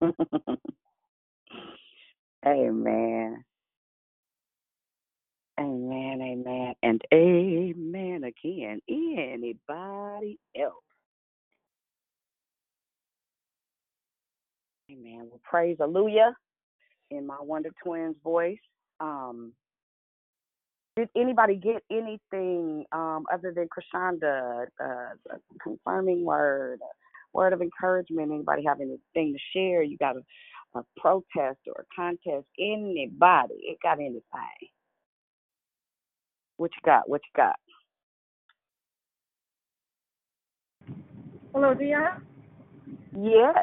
amen. Amen, amen, and amen again. Anybody else? Amen. Well, praise Hallelujah in my Wonder Twins voice. Um, did anybody get anything um, other than Krishanda, uh, a confirming word, a word of encouragement? Anybody have anything to share? You got a, a protest or a contest? Anybody? It got anything? What you got? What you got? Hello, Dion. Yes.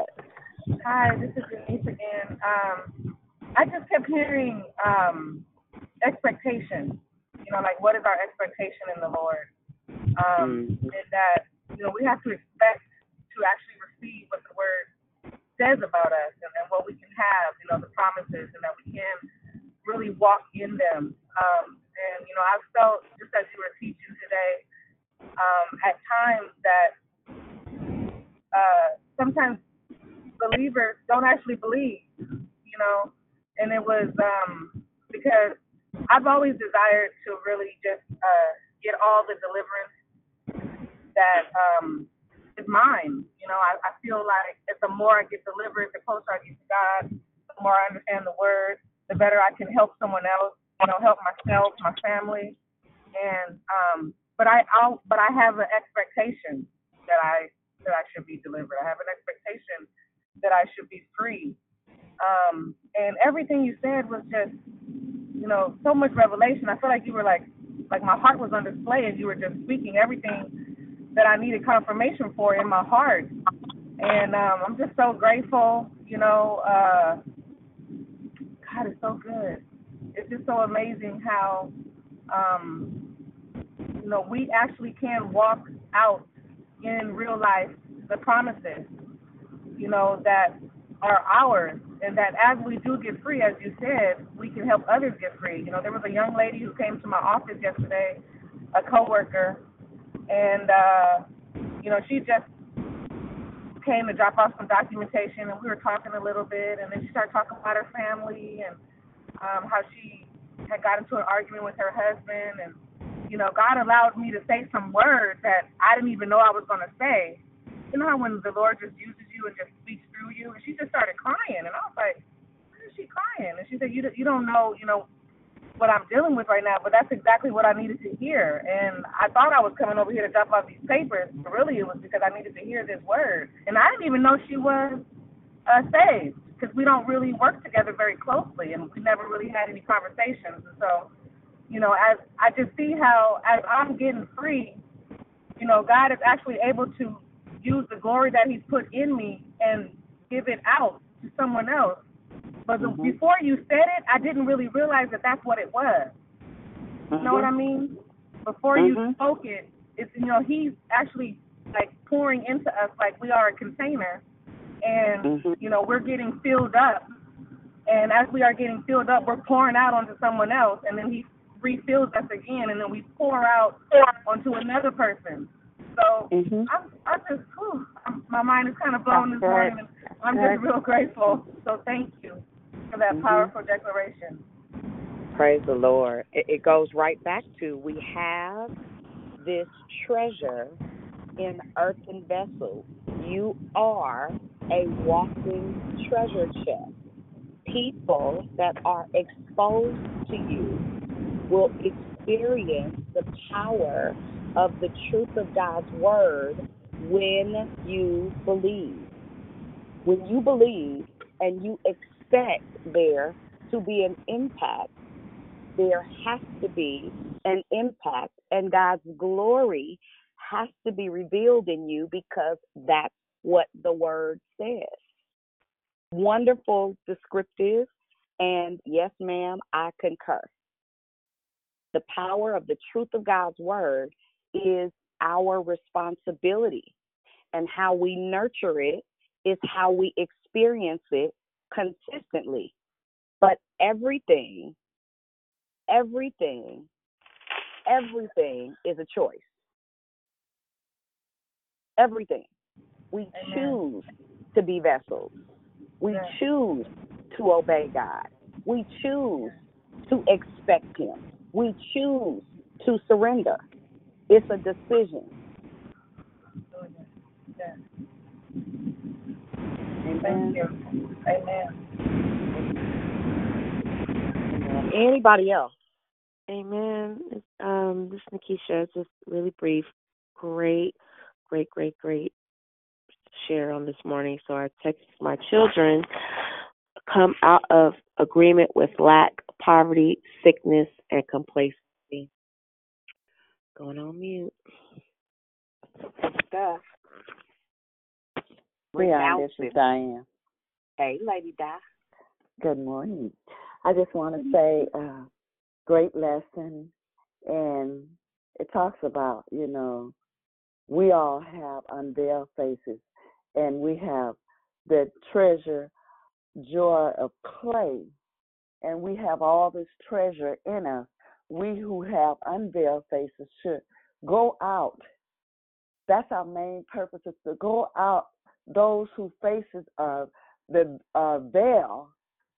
Hi, this is Denise again. Um, I just kept hearing um, expectation. You know, like what is our expectation in the Lord? Um, Mm-hmm. And that you know we have to expect to actually receive what the Word says about us, and, and what we can have. You know, the promises, and that we can really walk in them. Um, and you know, I felt just as you were teaching today, um, at times that uh, sometimes believers don't actually believe, you know, and it was um, because I've always desired to really just uh, get all the deliverance that um, is mine. You know, I, I feel like the more I get delivered, the closer I get to God, the more I understand the Word, the better I can help someone else. You know, help myself, my family, and um, but I I'll, but I have an expectation that I that I should be delivered. I have an expectation that I should be free. Um, and everything you said was just, you know, so much revelation. I feel like you were like, like my heart was on display as you were just speaking everything that I needed confirmation for in my heart. And um, I'm just so grateful, you know. Uh, God is so good. It's just so amazing how, um, you know, we actually can walk out in real life the promises you know, that are ours, and that as we do get free, as you said, we can help others get free. You know, there was a young lady who came to my office yesterday, a coworker, and uh, you know, she just came to drop off some documentation, and we were talking a little bit, and then she started talking about her family and um, how she had got into an argument with her husband, and you know, God allowed me to say some words that I didn't even know I was going to say. You know how when the Lord just uses you and just speaks through you, and she just started crying, and I was like, why is she crying? And she said, you you don't know, you know, what I'm dealing with right now, but that's exactly what I needed to hear. And I thought I was coming over here to drop off these papers, but really it was because I needed to hear this word. And I didn't even know she was uh, saved because we don't really work together very closely, and we never really had any conversations. And so, you know, as I just see how as I'm getting free, you know, God is actually able to use the glory that He's put in me and give it out to someone else. But the, mm-hmm. before you said it, I didn't really realize that that's what it was. You know what mm-hmm. I mean? Before you mm-hmm. spoke it, it's you know He's actually like pouring into us like we are a container, and you know we're getting filled up. And as we are getting filled up, we're pouring out onto someone else, and then He refills us again, and then we pour out onto another person. So I'm, I just, whew, my mind is kind of blown this That's morning, and I'm just real grateful. So thank you for that Mhm. powerful declaration. Praise the Lord. It, it goes right back to we have this treasure in earthen vessels. You are a walking treasure chest. People that are exposed to you will experience the power of the truth of God's word when you believe. When you believe and you expect there to be an impact, there has to be an impact, and God's glory has to be revealed in you because that's what the word says. Wonderful, descriptive, and yes, ma'am, I concur. The power of the truth of God's word is our responsibility, and how we nurture it is how we experience it consistently. But everything, everything, everything is a choice. Everything. We choose to be vessels. We choose to obey God. We choose to expect Him. We choose to surrender. It's a decision. You. Amen. Anybody else? Amen. Um, this is Nikisha. It's just really brief. Great, great, great, great share on this morning. So I text my children come out of agreement with lack, poverty, sickness, and complacency. Going on mute. Stuff. Leon, this is Diane. Hey, Lady Di. Good morning. I just want to say, uh, great lesson, and it talks about, you know, we all have unveiled faces, and we have the treasure, joy of clay, and we have all this treasure in us. We who have unveiled faces should go out. That's our main purpose is to go out. Those whose faces are the uh, veil,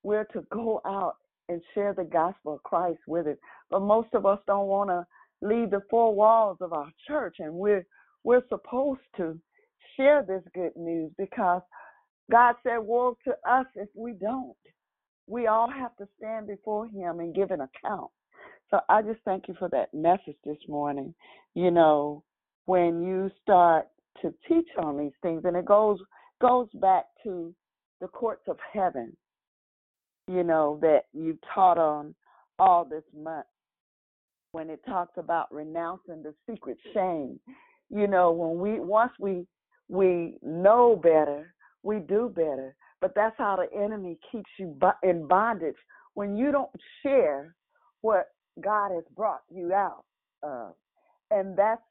we're to go out and share the gospel of Christ with it. But most of us don't want to leave the four walls of our church, and we're we're supposed to share this good news because God said, "Woe to us if we don't." We all have to stand before Him and give an account. So I just thank you for that message this morning. You know, when you start to teach on these things, and it goes goes back to the courts of heaven you know, that you taught on all this month when it talks about renouncing the secret shame. You know, when we once we we know better, we do better. But that's how the enemy keeps you in bondage when you don't share what God has brought you out of. And that's,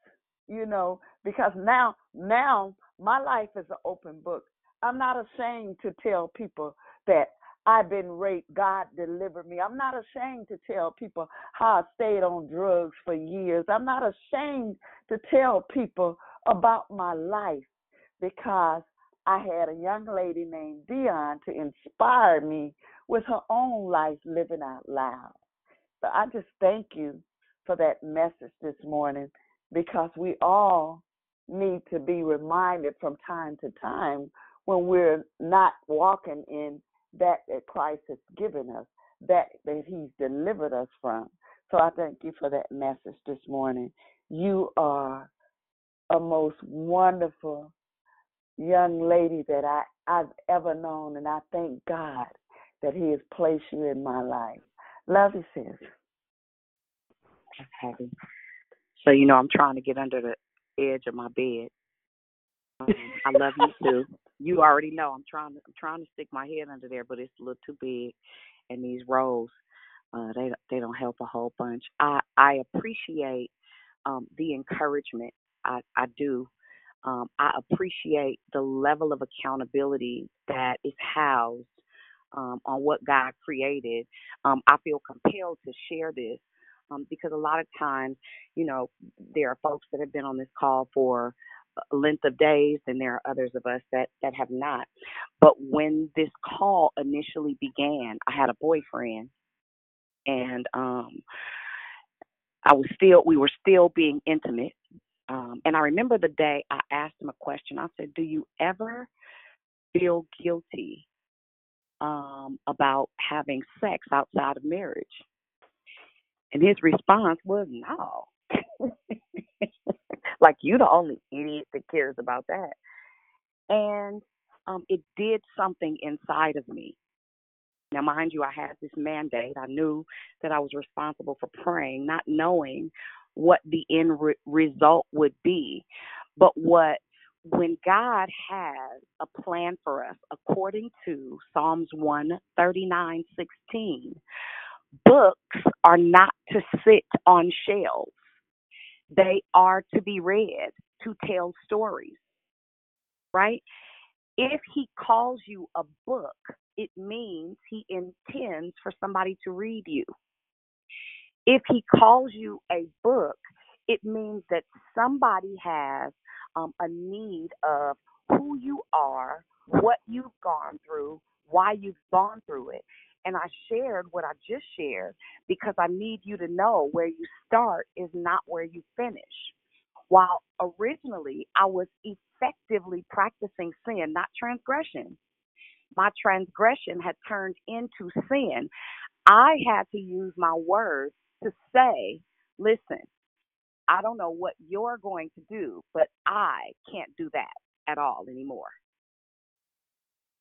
you know, because now now my life is an open book. I'm not ashamed to tell people that I've been raped. God delivered me. I'm not ashamed to tell people how I stayed on drugs for years. I'm not ashamed to tell people about my life because I had a young lady named Dion to inspire me with her own life living out loud. So I just thank you for that message this morning because we all need to be reminded from time to time when we're not walking in that that Christ has given us, that that He's delivered us from. So I thank you for that message this morning. You are a most wonderful young lady that I, I've ever known, and I thank God that He has placed you in my life. Love you, sis. Okay. So you know I'm trying to get under the edge of my bed. Um, I love you too. You already know I'm trying to I'm trying to stick my head under there, but it's a little too big, and these rolls, uh, they they don't help a whole bunch. I I appreciate um, the encouragement. I I do. Um, I appreciate the level of accountability that is housed um, on what God created. Um, I feel compelled to share this um, because a lot of times, you know, there are folks that have been on this call for a length of days, and there are others of us that that have not. But when this call initially began, I had a boyfriend, and um, I was still we were still being intimate. Um, and I remember the day I asked him a question. I said, "Do you ever feel guilty um, about having sex outside of marriage?" And his response was, "No." like you're the only idiot that cares about that. And um, it did something inside of me. Now, mind you, I had this mandate. I knew that I was responsible for praying, not knowing what the end re- result would be. But what when God has a plan for us, according to Psalms 139 16, books are not to sit on shelves, they are to be read to tell stories, right? If he calls you a book, it means he intends for somebody to read you. If he calls you a book, it means that somebody has um, a need of who you are, what you've gone through, why you've gone through it. And I shared what I just shared because I need you to know where you start is not where you finish. While originally I was effectively practicing sin, not transgression, my transgression had turned into sin. I had to use my words to say, listen, I don't know what you're going to do, but I can't do that at all anymore.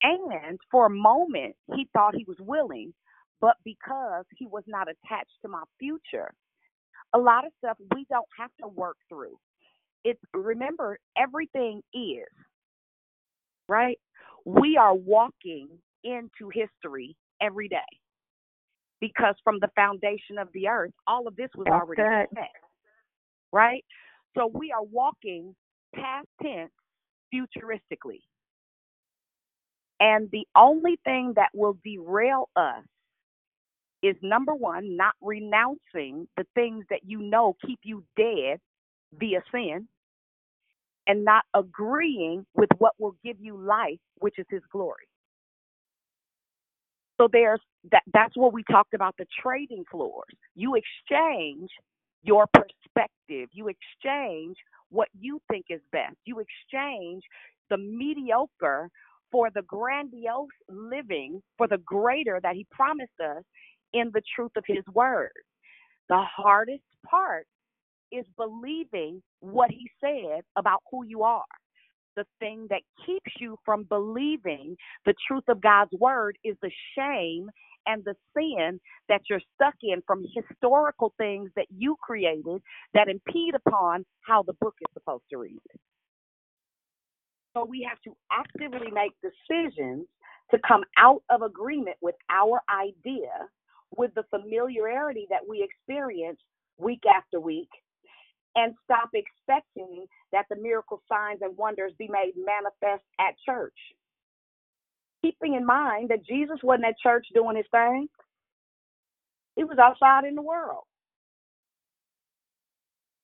And for a moment, he thought he was willing, but because he was not attached to my future, a lot of stuff we don't have to work through. It's remember, everything is, right? We are walking into history every day because from the foundation of the earth, all of this was That's already set, right? So we are walking past tense futuristically. And the only thing that will derail us is number one, not renouncing the things that you know keep you dead via sin, and not agreeing with what will give you life, which is his glory. So there's that that's what we talked about the trading floors. You exchange your perspective. You exchange what you think is best. You exchange the mediocre for the grandiose living, for the greater that he promised us in the truth of his word. The hardest part is believing what he said about who you are. The thing that keeps you from believing the truth of God's word is the shame and the sin that you're stuck in from historical things that you created that impede upon how the book is supposed to read. So we have to actively make decisions to come out of agreement with our idea, with the familiarity that we experience week after week, and stop expecting that the miracle signs and wonders be made manifest at church. Keeping in mind that Jesus wasn't at church doing his thing, he was outside in the world.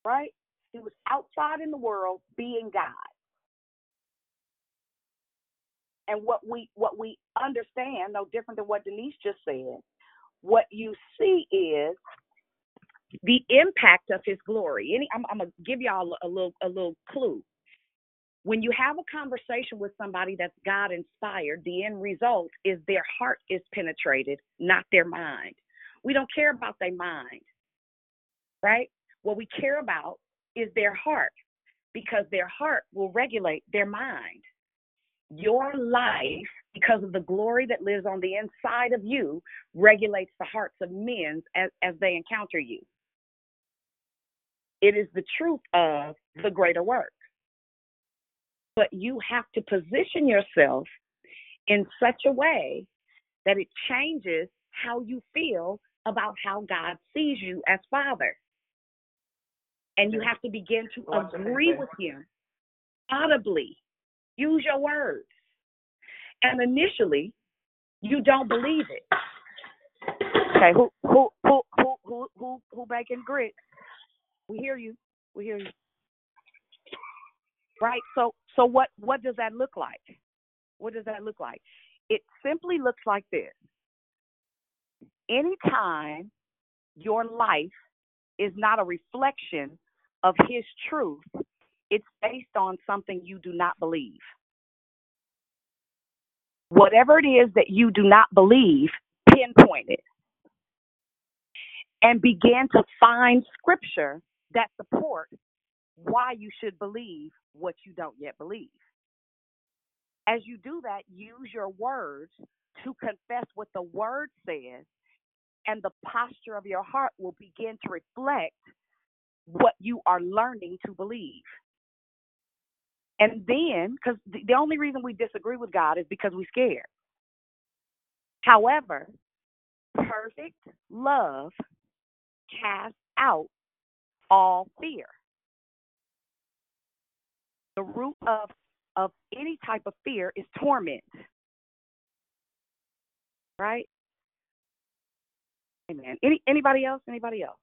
Right? He was outside in the world being God. And what we what we understand, no different than what Denise just said, what you see is the impact of his glory. Any, I'm, I'm gonna give y'all a little a little clue. When you have a conversation with somebody that's God inspired, the end result is their heart is penetrated, not their mind. We don't care about their mind, right? What we care about is their heart because their heart will regulate their mind. Your life, because of the glory that lives on the inside of you, regulates the hearts of men as, as they encounter you. It is the truth of the greater work. But you have to position yourself in such a way that it changes how you feel about how God sees you as Father. And you have to begin to agree with Him audibly. Use your words. And initially, you don't believe it. Okay, who who who who who who who making grits? We hear you. We hear you. Right? So so what what does that look like? What does that look like? It simply looks like this. Anytime your life is not a reflection of his truth, it's based on something you do not believe. Whatever it is that you do not believe, pinpoint it and begin to find scripture that support why you should believe what you don't yet believe. As you do that, use your words to confess what the word says, and the posture of your heart will begin to reflect what you are learning to believe. And then, because the, only reason we disagree with God is because we're scared. However, perfect love casts out all fear. The root of of any type of fear is torment. Right? Amen. Any anybody else? Anybody else?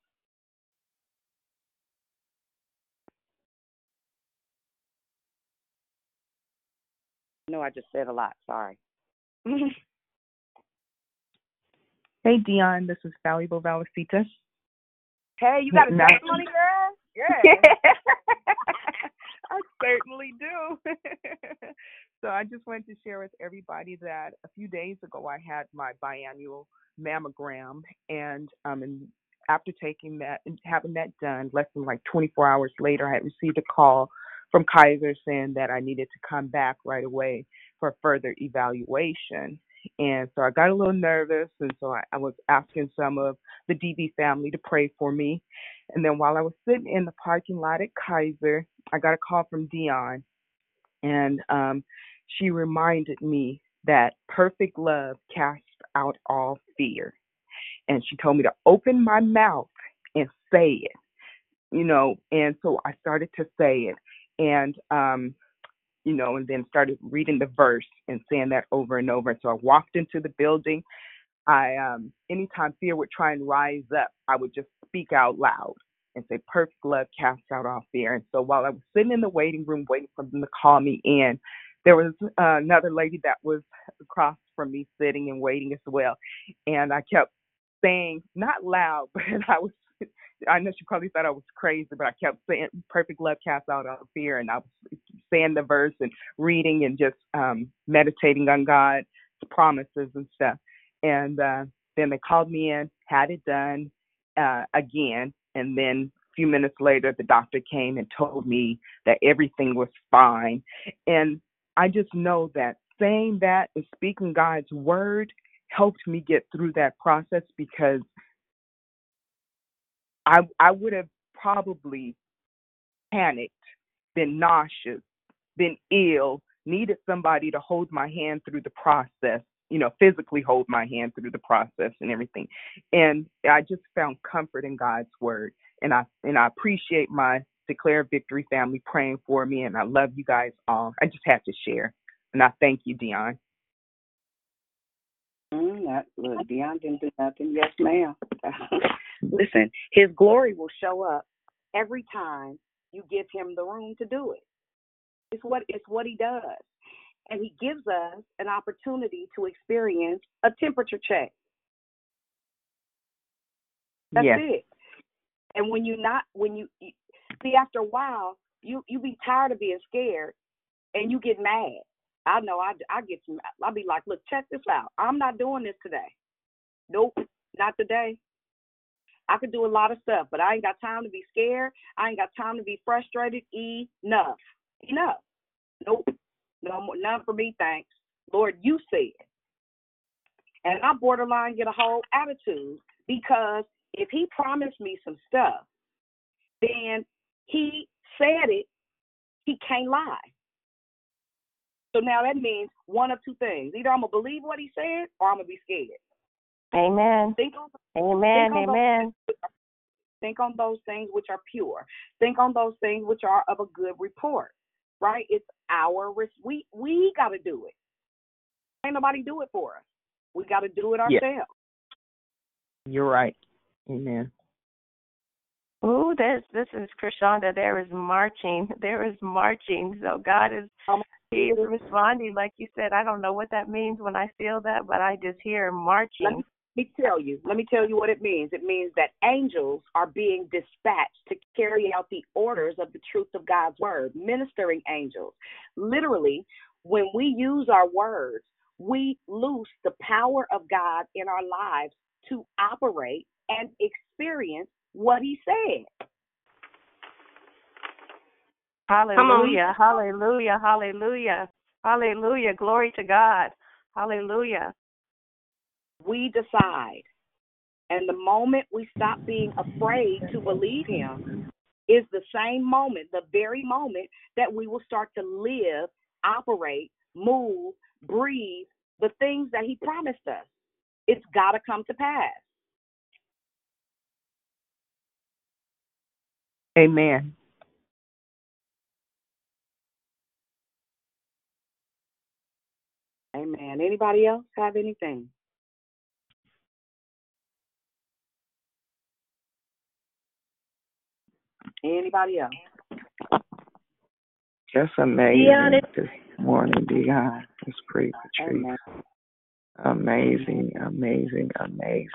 No, I just said a lot. Sorry. Hey Dion, this is Valuable Valicita. Hey, you got a Now- testimony, girl? Yeah. I certainly do. so I just wanted to share with everybody that a few days ago I had my biannual mammogram, and um, and after taking that and having that done, less than like 24 hours later, I had received a call from Kaiser saying that I needed to come back right away for further evaluation. And so I got a little nervous, and so I, I was asking some of the DB family to pray for me. And then while I was sitting in the parking lot at Kaiser, I got a call from Dion, and um, she reminded me that perfect love casts out all fear. And she told me to open my mouth and say it, you know. And so I started to say it, and um, you know, and then started reading the verse and saying that over and over. So I walked into the building. I um anytime fear would try and rise up, I would just speak out loud and say, Perfect love casts out all fear. And so while I was sitting in the waiting room waiting for them to call me in, there was uh, another lady that was across from me sitting and waiting as well. And I kept saying, not loud, but I was I know she probably thought I was crazy, but I kept saying perfect love casts out all fear and I was saying the verse and reading and just um meditating on God's promises and stuff. And uh then they called me in, had it done uh again, and then a few minutes later the doctor came and told me that everything was fine. And I just know that saying that and speaking God's word helped me get through that process because I I would have probably panicked, been nauseous, been ill, needed somebody to hold my hand through the process, you know, physically hold my hand through the process and everything. And I just found comfort in God's word. And I and I appreciate my Declare Victory family praying for me and I love you guys all. I just had to share. And I thank you, Dion. Mm, that, look, Dion didn't do nothing. Yes, ma'am. Listen, his glory will show up every time you give him the room to do it. It's what it's what he does. And he gives us an opportunity to experience a temperature check. That's Yes. it. And when you not when you you- see after a while, you you be tired of being scared and you get mad. I know I I get some I'll be like, look, check this out. I'm not doing this today. Nope, not today. I could do a lot of stuff, but I ain't got time to be scared. I ain't got time to be frustrated. Enough. Enough. Nope. No more none for me, thanks. Lord, you said. And I borderline get a whole attitude because if he promised me some stuff, then he said it, he can't lie. So now that means one of two things. Either I'm gonna believe what he said or I'm gonna be scared. Amen. Think on Amen. think on Amen. Those, think on those things which are pure. Think on those things which are of a good report. Right? It's our res- we we got to do it. Ain't nobody do it for us. We got to do it Yeah. ourselves. You're right. Amen. Ooh, this this is Krishanda. There is marching. There is marching. So God is He is responding. Like you said, I don't know what that means when I feel that, but I just hear Let marching. Me, let me tell you. Let me tell you what it means. It means that angels are being dispatched to carry out the orders of the truth of God's word, ministering angels. Literally, when we use our words, we loose the power of God in our lives to operate and experience what He said. Hallelujah. Hallelujah. Hallelujah. Hallelujah. Glory to God. Hallelujah. We decide. And the moment we stop being afraid to believe Him is the same moment, the very moment that we will start to live, operate, move, breathe the things that He promised us. It's got to come to pass. Amen. Amen. Anybody else have anything? Anybody else? Just amazing Deanna. this morning, Dion. It's pretty Patrice. Amen. Amazing, amazing, amazing.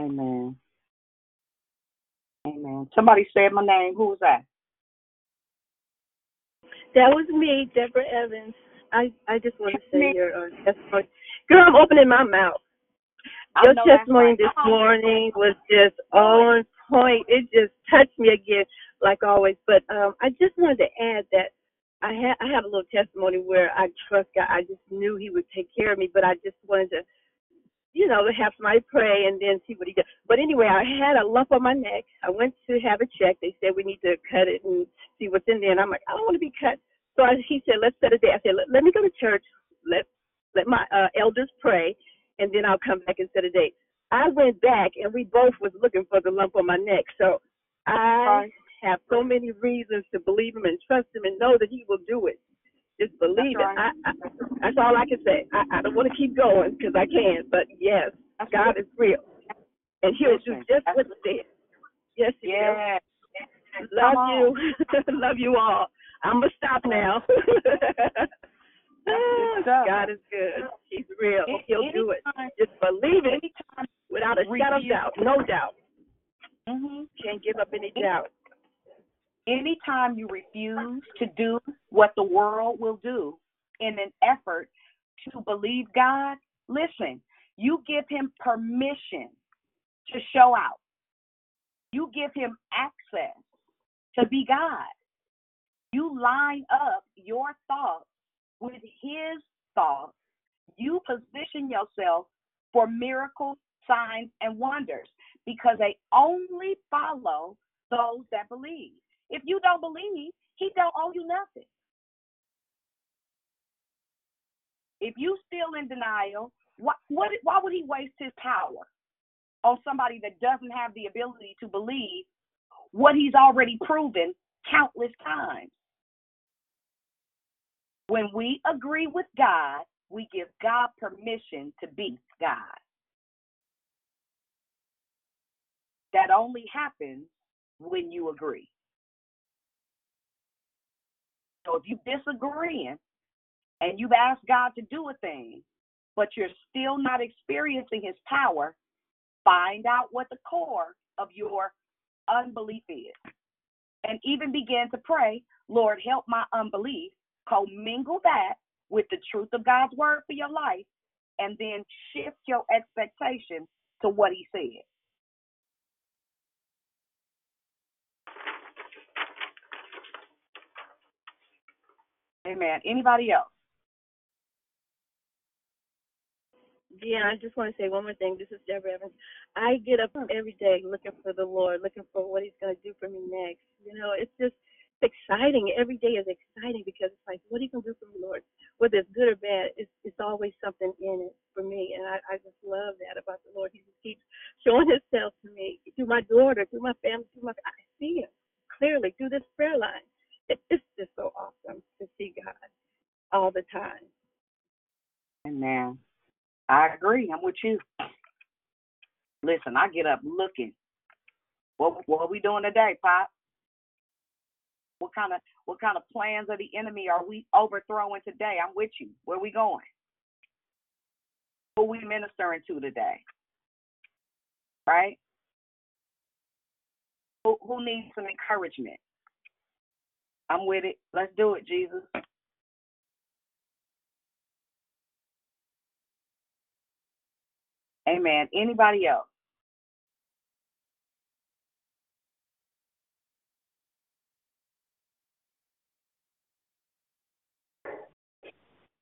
Amen. Amen. Somebody said my name. Who was that? That was me, Deborah Evans. I I just want to say Me. your uh, testimony. Girl, I'm opening my mouth. Your testimony right. this morning was just on point. It just touched me again, like always. But um, I just wanted to add that I had I have a little testimony where I trust God. I just knew He would take care of me, but I just wanted to, you know, have somebody pray and then see what He does. But anyway, I had a lump on my neck. I went to have a check. They said we need to cut it and see what's in there. And I'm like, I don't want to be cut. So I, he said, let's set a day. I said, let, let me go to church. Let let my uh, elders pray, and then I'll come back and set a date. I went back, and we both was looking for the lump on my neck. So I have so many reasons to believe him and trust him and know that he will do it. Just believe That's it. I, I, that's all I can say. I, I don't want to keep going because I can, but yes, God is real, and He'll do just what He said. Yes, He will. Yeah. Love you. Love you all. I'm going to stop now. God is good. He's real. He'll do it. Just believe it anytime without a shadow of doubt. No doubt. Mhm. Can't give up any doubt. Anytime you refuse to do what the world will do in an effort to believe God, listen, you give him permission to show out. You give him access to be God. You line up your thoughts with his thoughts. You position yourself for miracles, signs, and wonders because they only follow those that believe. If you don't believe, he don't owe you nothing. If you still in denial, what, why would he waste his power on somebody that doesn't have the ability to believe what he's already proven countless times? When we agree with God, we give God permission to be God. That only happens when you agree. So if you're disagreeing and you've asked God to do a thing, but you're still not experiencing his power, find out what the core of your unbelief is. And even begin to pray, Lord, help my unbelief. Commingle that with the truth of God's word for your life, and then shift your expectation to what he said. Amen. Anybody else? Yeah, I just want to say one more thing. This is Deborah Evans. I get up every day looking for the Lord, looking for what He's going to do for me next. You know, it's just it's exciting. Every day is exciting because it's like, what are you to do for me, Lord? Whether it's good or bad, it's it's always something in it for me, and I I just love that about the Lord. He just keeps showing Himself to me through my daughter, through my family, through my. I see Him clearly through this prayer line. It, it's just so awesome to see God all the time. Amen. I agree. I'm with you. Listen, I get up looking. What what are we doing today, Pop? What kind of what kind of plans of the enemy are we overthrowing today? I'm with you. Where we going? Who we ministering to today? Right? Who who needs some encouragement? I'm with it. Let's do it, Jesus. Amen. Anybody else?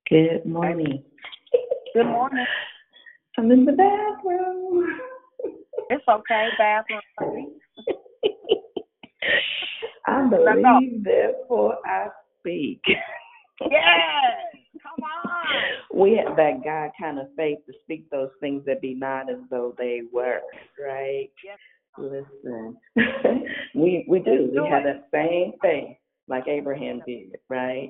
Good morning. Good morning. I'm in the bathroom. It's okay, bathroom. I believe, therefore I speak. Yes. Come on. We have that God kind of faith to speak those things that be not as though they were, right? Yes. Listen, we we do. We have that same faith like Abraham did, right?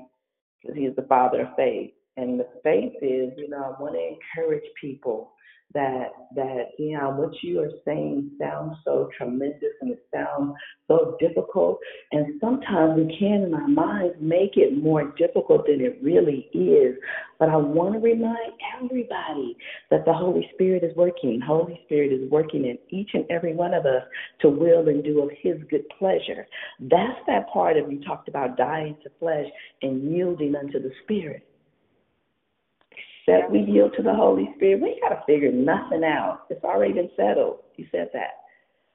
He is the father of faith. And the faith is, you know, I want to encourage people that that you know what you are saying sounds so tremendous and it sounds so difficult. And sometimes we can in our minds make it more difficult than it really is. But i want to remind everybody that the holy spirit is working. Holy spirit is working in each and every one of us to will and do of his good pleasure. That's that part of you talked about dying to flesh and yielding unto the spirit that we yield to the Holy Spirit, we got to figure nothing out. It's already been settled. He said that.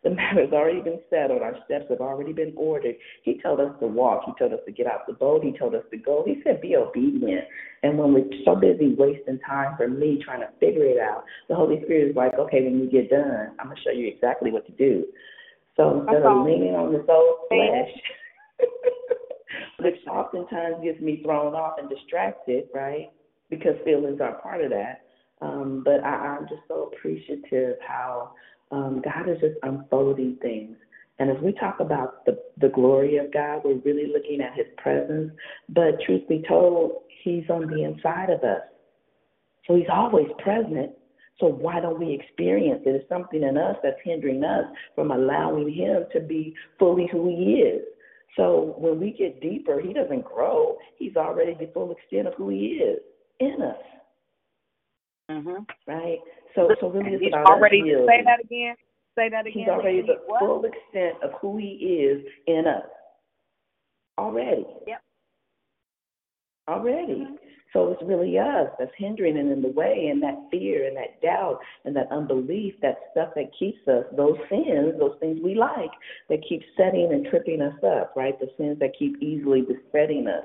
The matter's already been settled. Our steps have already been ordered. He told us to walk. He told us to get out the boat. He told us to go. He said, be obedient. And when we're so busy wasting time for me trying to figure it out, the Holy Spirit is like, okay, when you get done, I'm going to show you exactly what to do. So instead of leaning on this old flesh, which oftentimes gets me thrown off and distracted, right? Because feelings are part of that. Um, but I, I'm just so appreciative how um, God is just unfolding things. And as we talk about the, the glory of God, we're really looking at his presence. But truth be told, he's on the inside of us. So he's always present. So why don't we experience it? It's something in us that's hindering us from allowing him to be fully who he is. So when we get deeper, he doesn't grow. He's already the full extent of who he is in us. Mm-hmm. Right? So so really it's He's about already us say that again. Say that again. He's already the what? full extent of who he is in us. Already. Yep. Already. So it's really us that's hindering and in the way, and that fear and that doubt and that unbelief, that stuff that keeps us, those sins, those things we like, that keep setting and tripping us up, right? The sins that keep easily besetting us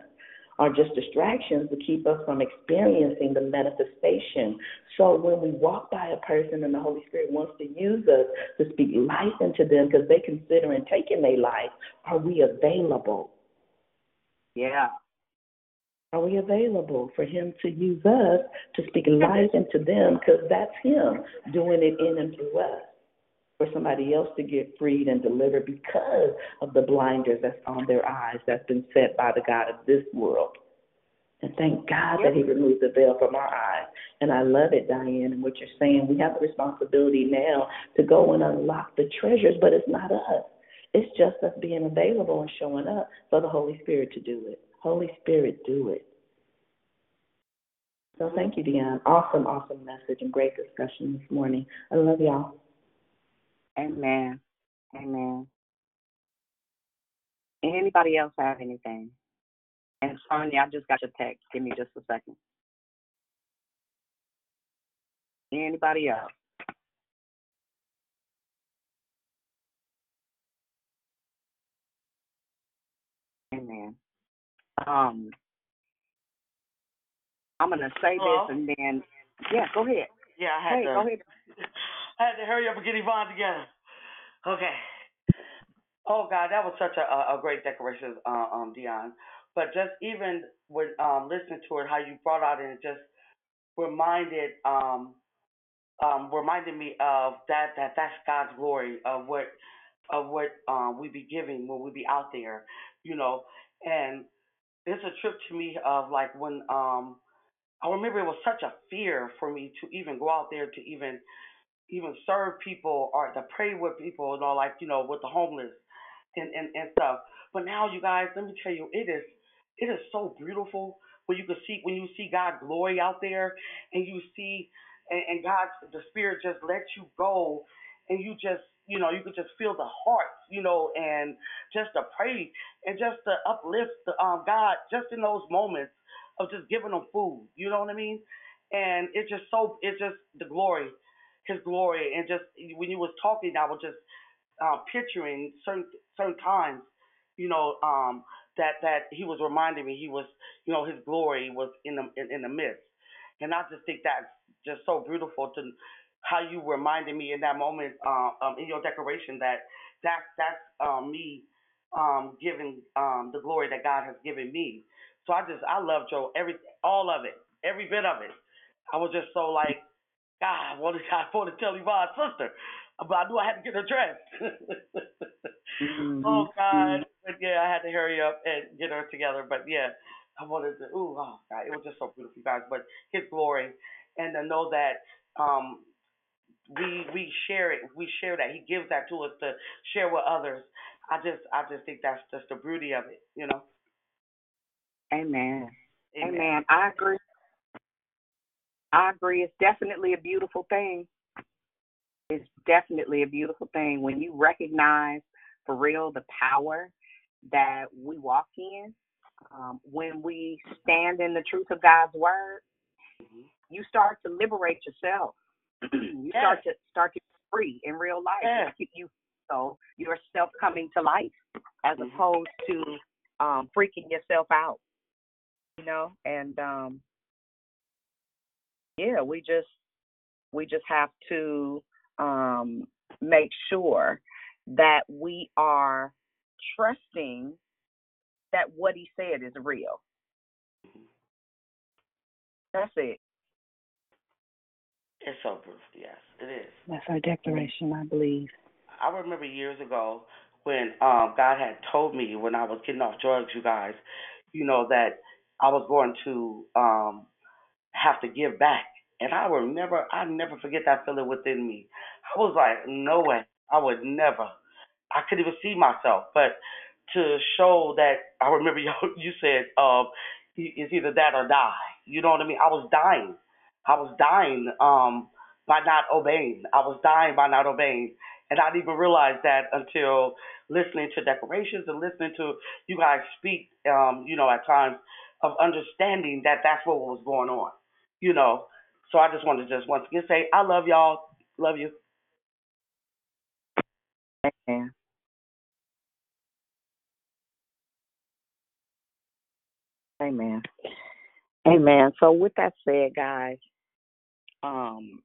are just distractions to keep us from experiencing the manifestation. So when we walk by a person and the Holy Spirit wants to use us to speak life into them because they considering taking their life, are we available? Yeah. Are we available for Him to use us to speak life into them? Because that's Him doing it in and through us. For somebody else to get freed and delivered because of the blinders that's on their eyes that's been set by the God of this world. And thank God that He removed the veil from our eyes. And I love it, Diane, and what you're saying. We have the responsibility now to go and unlock the treasures, but it's not us. It's just us being available and showing up for the Holy Spirit to do it. Holy Spirit, do it. So thank you, Dion. Awesome, awesome message and great discussion this morning. I love y'all. Amen. Amen. Anybody else have anything? And Sonia, I just got your text. Give me just a second. Anybody else? Amen. Um, I'm gonna say Hello? this and then, yeah, go ahead. Yeah, I had Hey, to. go ahead. I had to hurry up and get Yvonne together. Okay. Oh God, that was such a a, great decoration, uh, um, Dion. But just even with um listening to it, how you brought out and it just reminded um um reminded me of that that that's God's glory of what of what um we be giving when we be out there, you know. And it's a trip to me of like when um I remember it was such a fear for me to even go out there to even even serve people or to pray with people, you know, like, you know, with the homeless and, and, and stuff. But now you guys, let me tell you, it is it is so beautiful when you can see when you see God glory out there and you see and, and God the Spirit just lets you go and you just you know, you could just feel the heart, you know, and just to pray and just to uplift the um God just in those moments of just giving them food. You know what I mean? And it's just so it's just the glory, his glory and just when you was talking I was just uh, picturing certain certain times, you know, um, that that he was reminding me he was, you know, his glory was in the in, in the midst, and I just think that's just so beautiful to how you reminded me in that moment uh, um, in your declaration that that that's um, me um, giving um, the glory that God has given me. So I just I love Joe every all of it, every bit of it. I was just so like God, I wanted I wanted to tell Yvonne's sister, but I knew I had to get her dressed. Mm-hmm. oh God, but yeah, I had to hurry up and get her together. But yeah, I wanted to, ooh, oh God, it was just so beautiful, you guys. But His glory, and to know that um, we we share it, we share that He gives that to us to share with others. I just I just think that's just the beauty of it, you know. Amen. Amen. Amen. I agree. I agree. It's definitely a beautiful thing. It's definitely a beautiful thing when you recognize for real the power that we walk in. Um, when we stand in the truth of God's word, you start to liberate yourself. you start to start to free in real life. Yeah. You, you so yourself coming to life as opposed to um freaking yourself out. You know, and um yeah, we just we just have to um make sure that we are trusting that what he said is real. That's it. It's so beautiful. Yes, it is. That's our declaration, I believe. I remember years ago when um God had told me when I was getting off drugs, you guys, you know, that I was going to um have to give back. And I will never I never forget that feeling within me. I was like, no way. I would never. I couldn't even see myself. But to show that I remember you you said um it's either that or die. You know what I mean? I was dying. I was dying um by not obeying. I was dying by not obeying. And I didn't even realize that until listening to declarations and listening to you guys speak, um, you know, at times of understanding that that's what was going on, you know. So I just want to just once again say, I love y'all. Love you. Amen. Amen. Amen. So with that said, guys, um,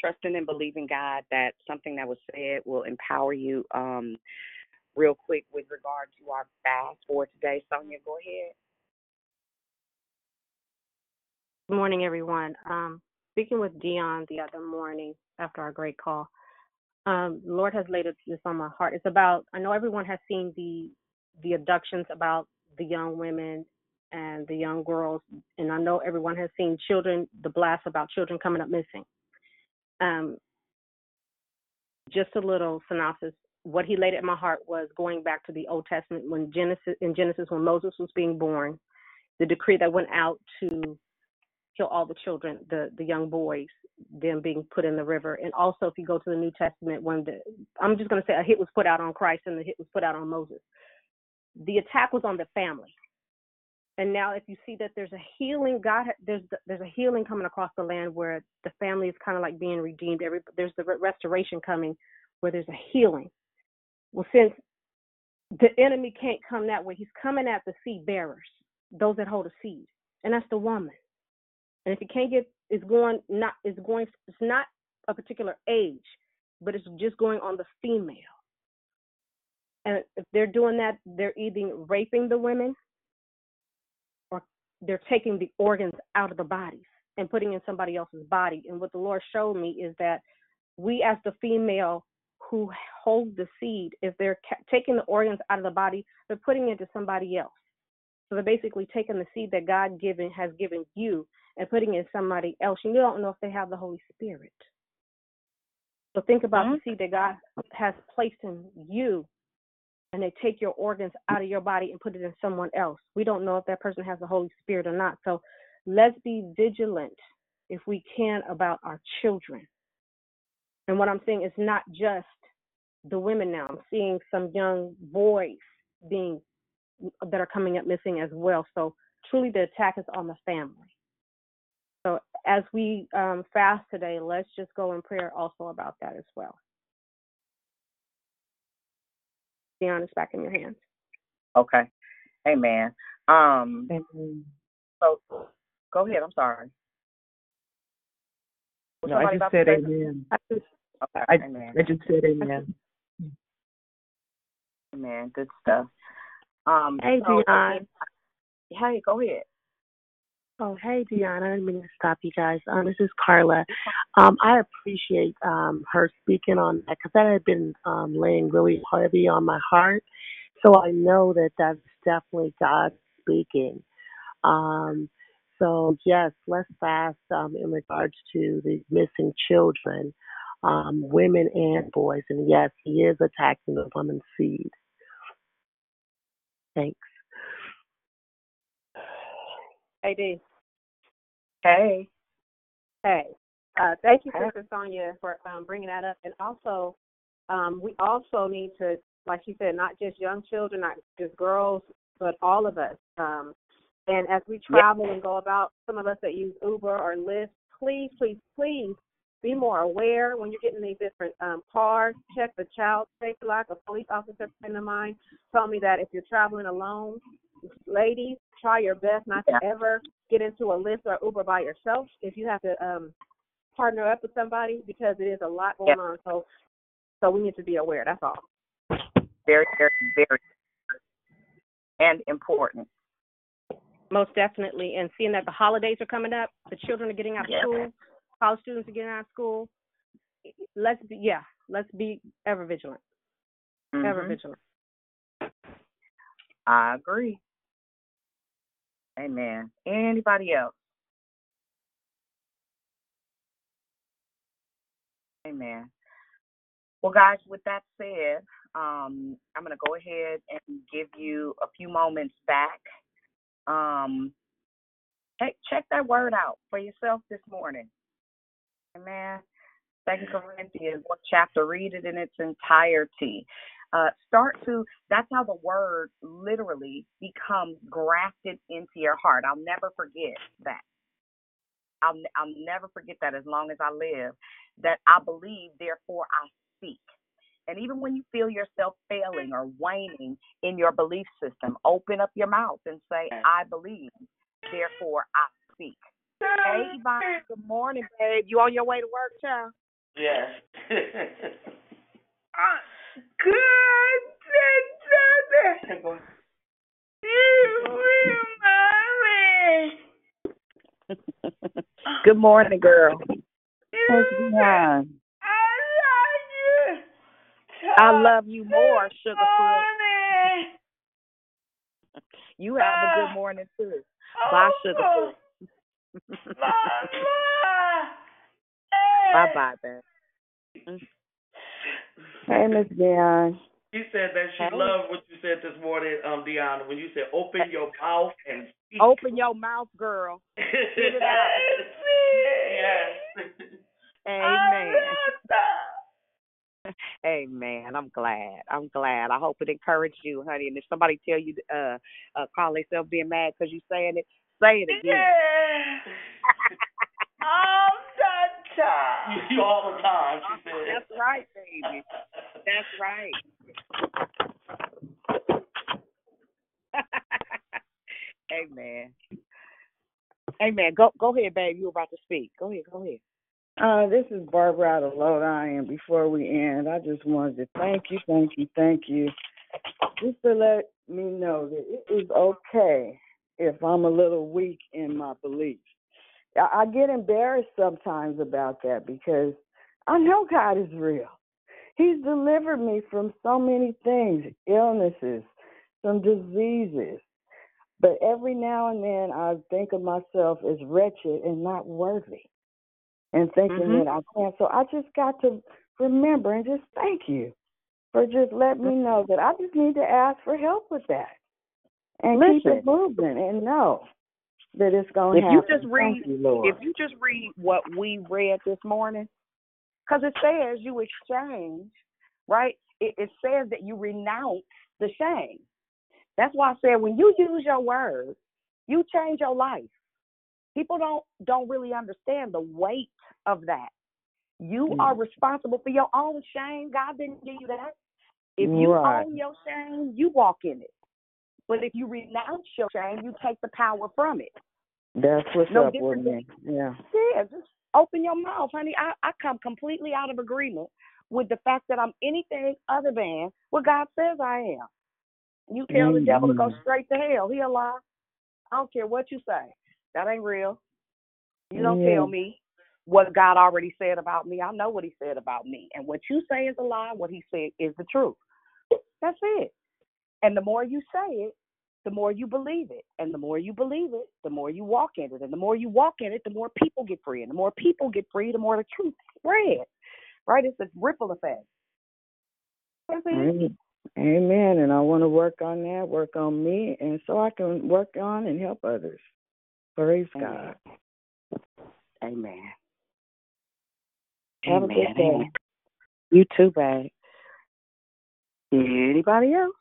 trusting and believing God that something that was said will empower you. Um, real quick with regard to our fast for today, Sonia, go ahead. Good morning, everyone. Um, speaking with Dion the other morning after our great call, um, the Lord has laid this on my heart. It's about. I know everyone has seen the the abductions about the young women and the young girls, and I know everyone has seen children. The blast about children coming up missing. Um, just a little synopsis. What he laid at my heart was going back to the Old Testament when Genesis in Genesis when Moses was being born, the decree that went out to kill all the children, the the young boys, them being put in the river. And also, if you go to the New Testament, when the I'm just going to say a hit was put out on Christ and the hit was put out on Moses. The attack was on the family. And now, if you see that there's a healing, God, there's there's a healing coming across the land where the family is kind of like being redeemed. Every there's the re- restoration coming, where there's a healing. Well, since the enemy can't come that way, he's coming at the seed bearers, those that hold a seed, and that's the woman. And if he can't get, it's going not, it's going, it's not a particular age, but it's just going on the female. And if they're doing that, they're either raping the women or they're taking the organs out of the bodies and putting in somebody else's body. And what the Lord showed me is that we, as the female who hold the seed, if they're ca- taking the organs out of the body, they're putting it into somebody else. So they're basically taking the seed that God given has given you and putting it in somebody else. You don't know if they have the Holy Spirit. So think about the mm-hmm. seed that God has placed in you, and they take your organs out of your body and put it in someone else. We don't know if that person has the Holy Spirit or not. So let's be vigilant if we can about our children. And what I'm saying is not just the women now. I'm seeing some young boys being that are coming up missing as well. So truly the attack is on the family. So as we um, fast today, let's just go in prayer also about that as well. Dion is back in your hands. Okay. Amen. Um so go ahead, I'm sorry. Was No, I just said say amen. something? Okay, I, amen. I just said amen. Amen. Good stuff. Um Hey, so Dion. hey, go ahead. Oh, hey, Deanna. I didn't mean to stop you guys. Um, this is Carla. Um, I appreciate um, her speaking on that because that had been um, laying really heavy on my heart. So I know that that's definitely God speaking. Um, so yes, let's fast um, in regards to the missing children, um, women and boys. And yes, he is attacking the woman's seed. Thanks. Hey, D. Hey. Hey. Uh, thank you, Sister Sonia, for um, bringing that up. And also, um, we also need to, like you said, not just young children, not just girls, but all of us. Um, and as we travel and go about, some of us that use Uber or Lyft, please, please, please be more aware when you're getting these different um, cars. Check the child safety lock. A police officer friend of mine told me that if you're traveling alone, ladies, try your best not to ever get into a Lyft or Uber by yourself. If you have to um, partner up with somebody, because it is a lot going Yeah. on. So, so we need to be aware. That's all. Very, very, very, and important. Most definitely. And seeing that the holidays are coming up, the children are getting out of Yeah. school, college students are getting out of school. Let's be, yeah, let's be ever vigilant. Ever Mhm. vigilant. I agree. Amen. Anybody else? Amen. Well, guys, with that said, um, I'm going to go ahead and give you a few moments back. Um, check, check that word out for yourself this morning. Amen. Second Corinthians, one chapter, read it in its entirety. Uh, start to, that's how the word literally becomes grafted into your heart. I'll never forget that. I'll, I'll never forget that as long as I live. That I believe, therefore I speak. And even when you feel yourself failing or waning in your belief system, open up your mouth and say, I believe, therefore I speak. Hey, Yvonne, good morning, babe. You on your way to work, child? Yes. Good morning, girl. What's behind? I love you more, Sugarfoot. You have a good morning too. Bye, Sugarfoot. bye bye, babe. Hey, Miss Dion. She said that she loved what you said this morning, um, Deanna, when you said open your mouth and speak. Open your mouth, girl. Get it out. yes. Amen. Amen. I'm glad. I'm glad. I hope it encouraged you, honey. And if somebody tell you, uh, uh call themselves being mad because you're saying it, say it again. I'm done, You all the time, she said. That's right, baby. That's right. Amen. Amen. Go go ahead, babe. You were about to speak. Go ahead, go ahead. Uh, this is Barbara out of Lodi, and before we end, I just wanted to thank you, thank you, thank you, just to let me know that it is okay if I'm a little weak in my beliefs. I, get embarrassed sometimes about that because I know God is real. He's delivered me from so many things, illnesses, some diseases. But every now and then I think of myself as wretched and not worthy and thinking Mhm. that I can't. So I just got to remember and just thank you for just letting me know that I just need to ask for help with that and keep it moving and know that it's going If to you just read, you, if you just read what we read this morning, because it says you exchange, right? It, it says that you renounce the shame. That's why I said when you use your words, you change your life. People don't don't really understand the weight of that. You Mm. are responsible for your own shame. God didn't give you that. If you Right. own your shame, you walk in it. But if you renounce your shame, you take the power from it. That's what's No up with me. Yeah. Yeah, just open your mouth, honey. I, I come completely out of agreement with the fact that I'm anything other than what God says I am. You tell the devil to go Mhm. straight to hell. He a lie. I don't care what you say. That ain't real. You don't Yeah. tell me what God already said about me. I know what he said about me. And what you say is a lie. What he said is the truth. That's it. And the more you say it, the more you believe it. And the more you believe it, the more you walk in it. And the more you walk in it, the more people get free. And the more people get free, the more the truth spreads. Right? It's a ripple effect. Amen. Amen. And I want to work on that, work on me, and so I can work on and help others. Praise Amen. God. Amen. Have a good day. Amen. You too, babe. Anybody else?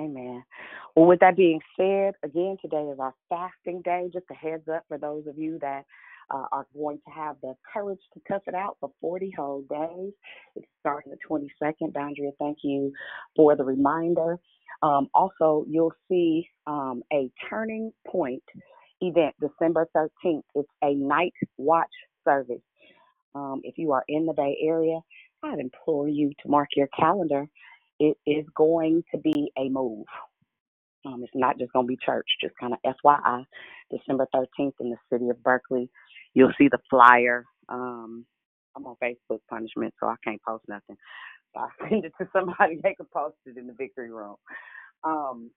Amen. Well, with that being said, again, today is our fasting day. Just a heads up for those of you that uh, are going to have the courage to tough it out for 40 whole days. It's starting the 22nd. Dondria, thank you for the reminder. Um, also, you'll see um, a turning point event December 13th. It's a night watch service. Um, if you are in the Bay Area, I'd implore you to mark your calendar. It is going to be a move. Um, it's not just going to be church, just kind of FYI. December 13th in the city of Berkeley. You'll see the flyer. Um, I'm on Facebook punishment, so I can't post nothing. So I send it to somebody, they can post it in the victory room. Um,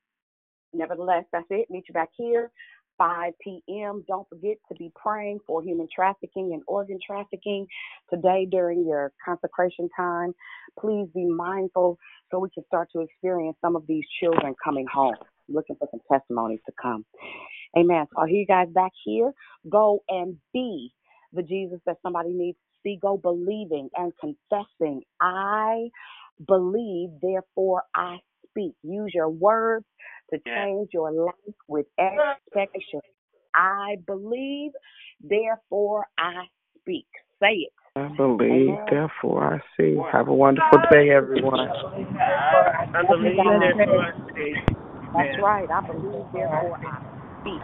nevertheless, that's it. Meet you back here, 5 p.m. Don't forget to be praying for human trafficking and organ trafficking today during your consecration time. Please be mindful so we can start to experience some of these children coming home. Looking for some testimonies to come. Amen. So I'll hear you guys back here. Go and be the Jesus that somebody needs to see. Go believing and confessing. I believe, therefore I speak. Use your words to change your life with expectation. I believe, therefore I speak. Say it. I believe, Amen. therefore I see. Have a wonderful day, everyone. I believe therefore I speak. That's right. I believe, therefore I speak.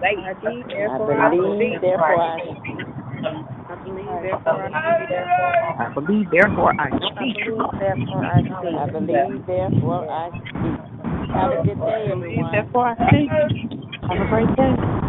Say it. I believe, therefore I speak. I believe, therefore I speak. I believe, therefore I I believe, therefore I speak. I believe, therefore I speak. Have a good day, everyone. I. Have a great day.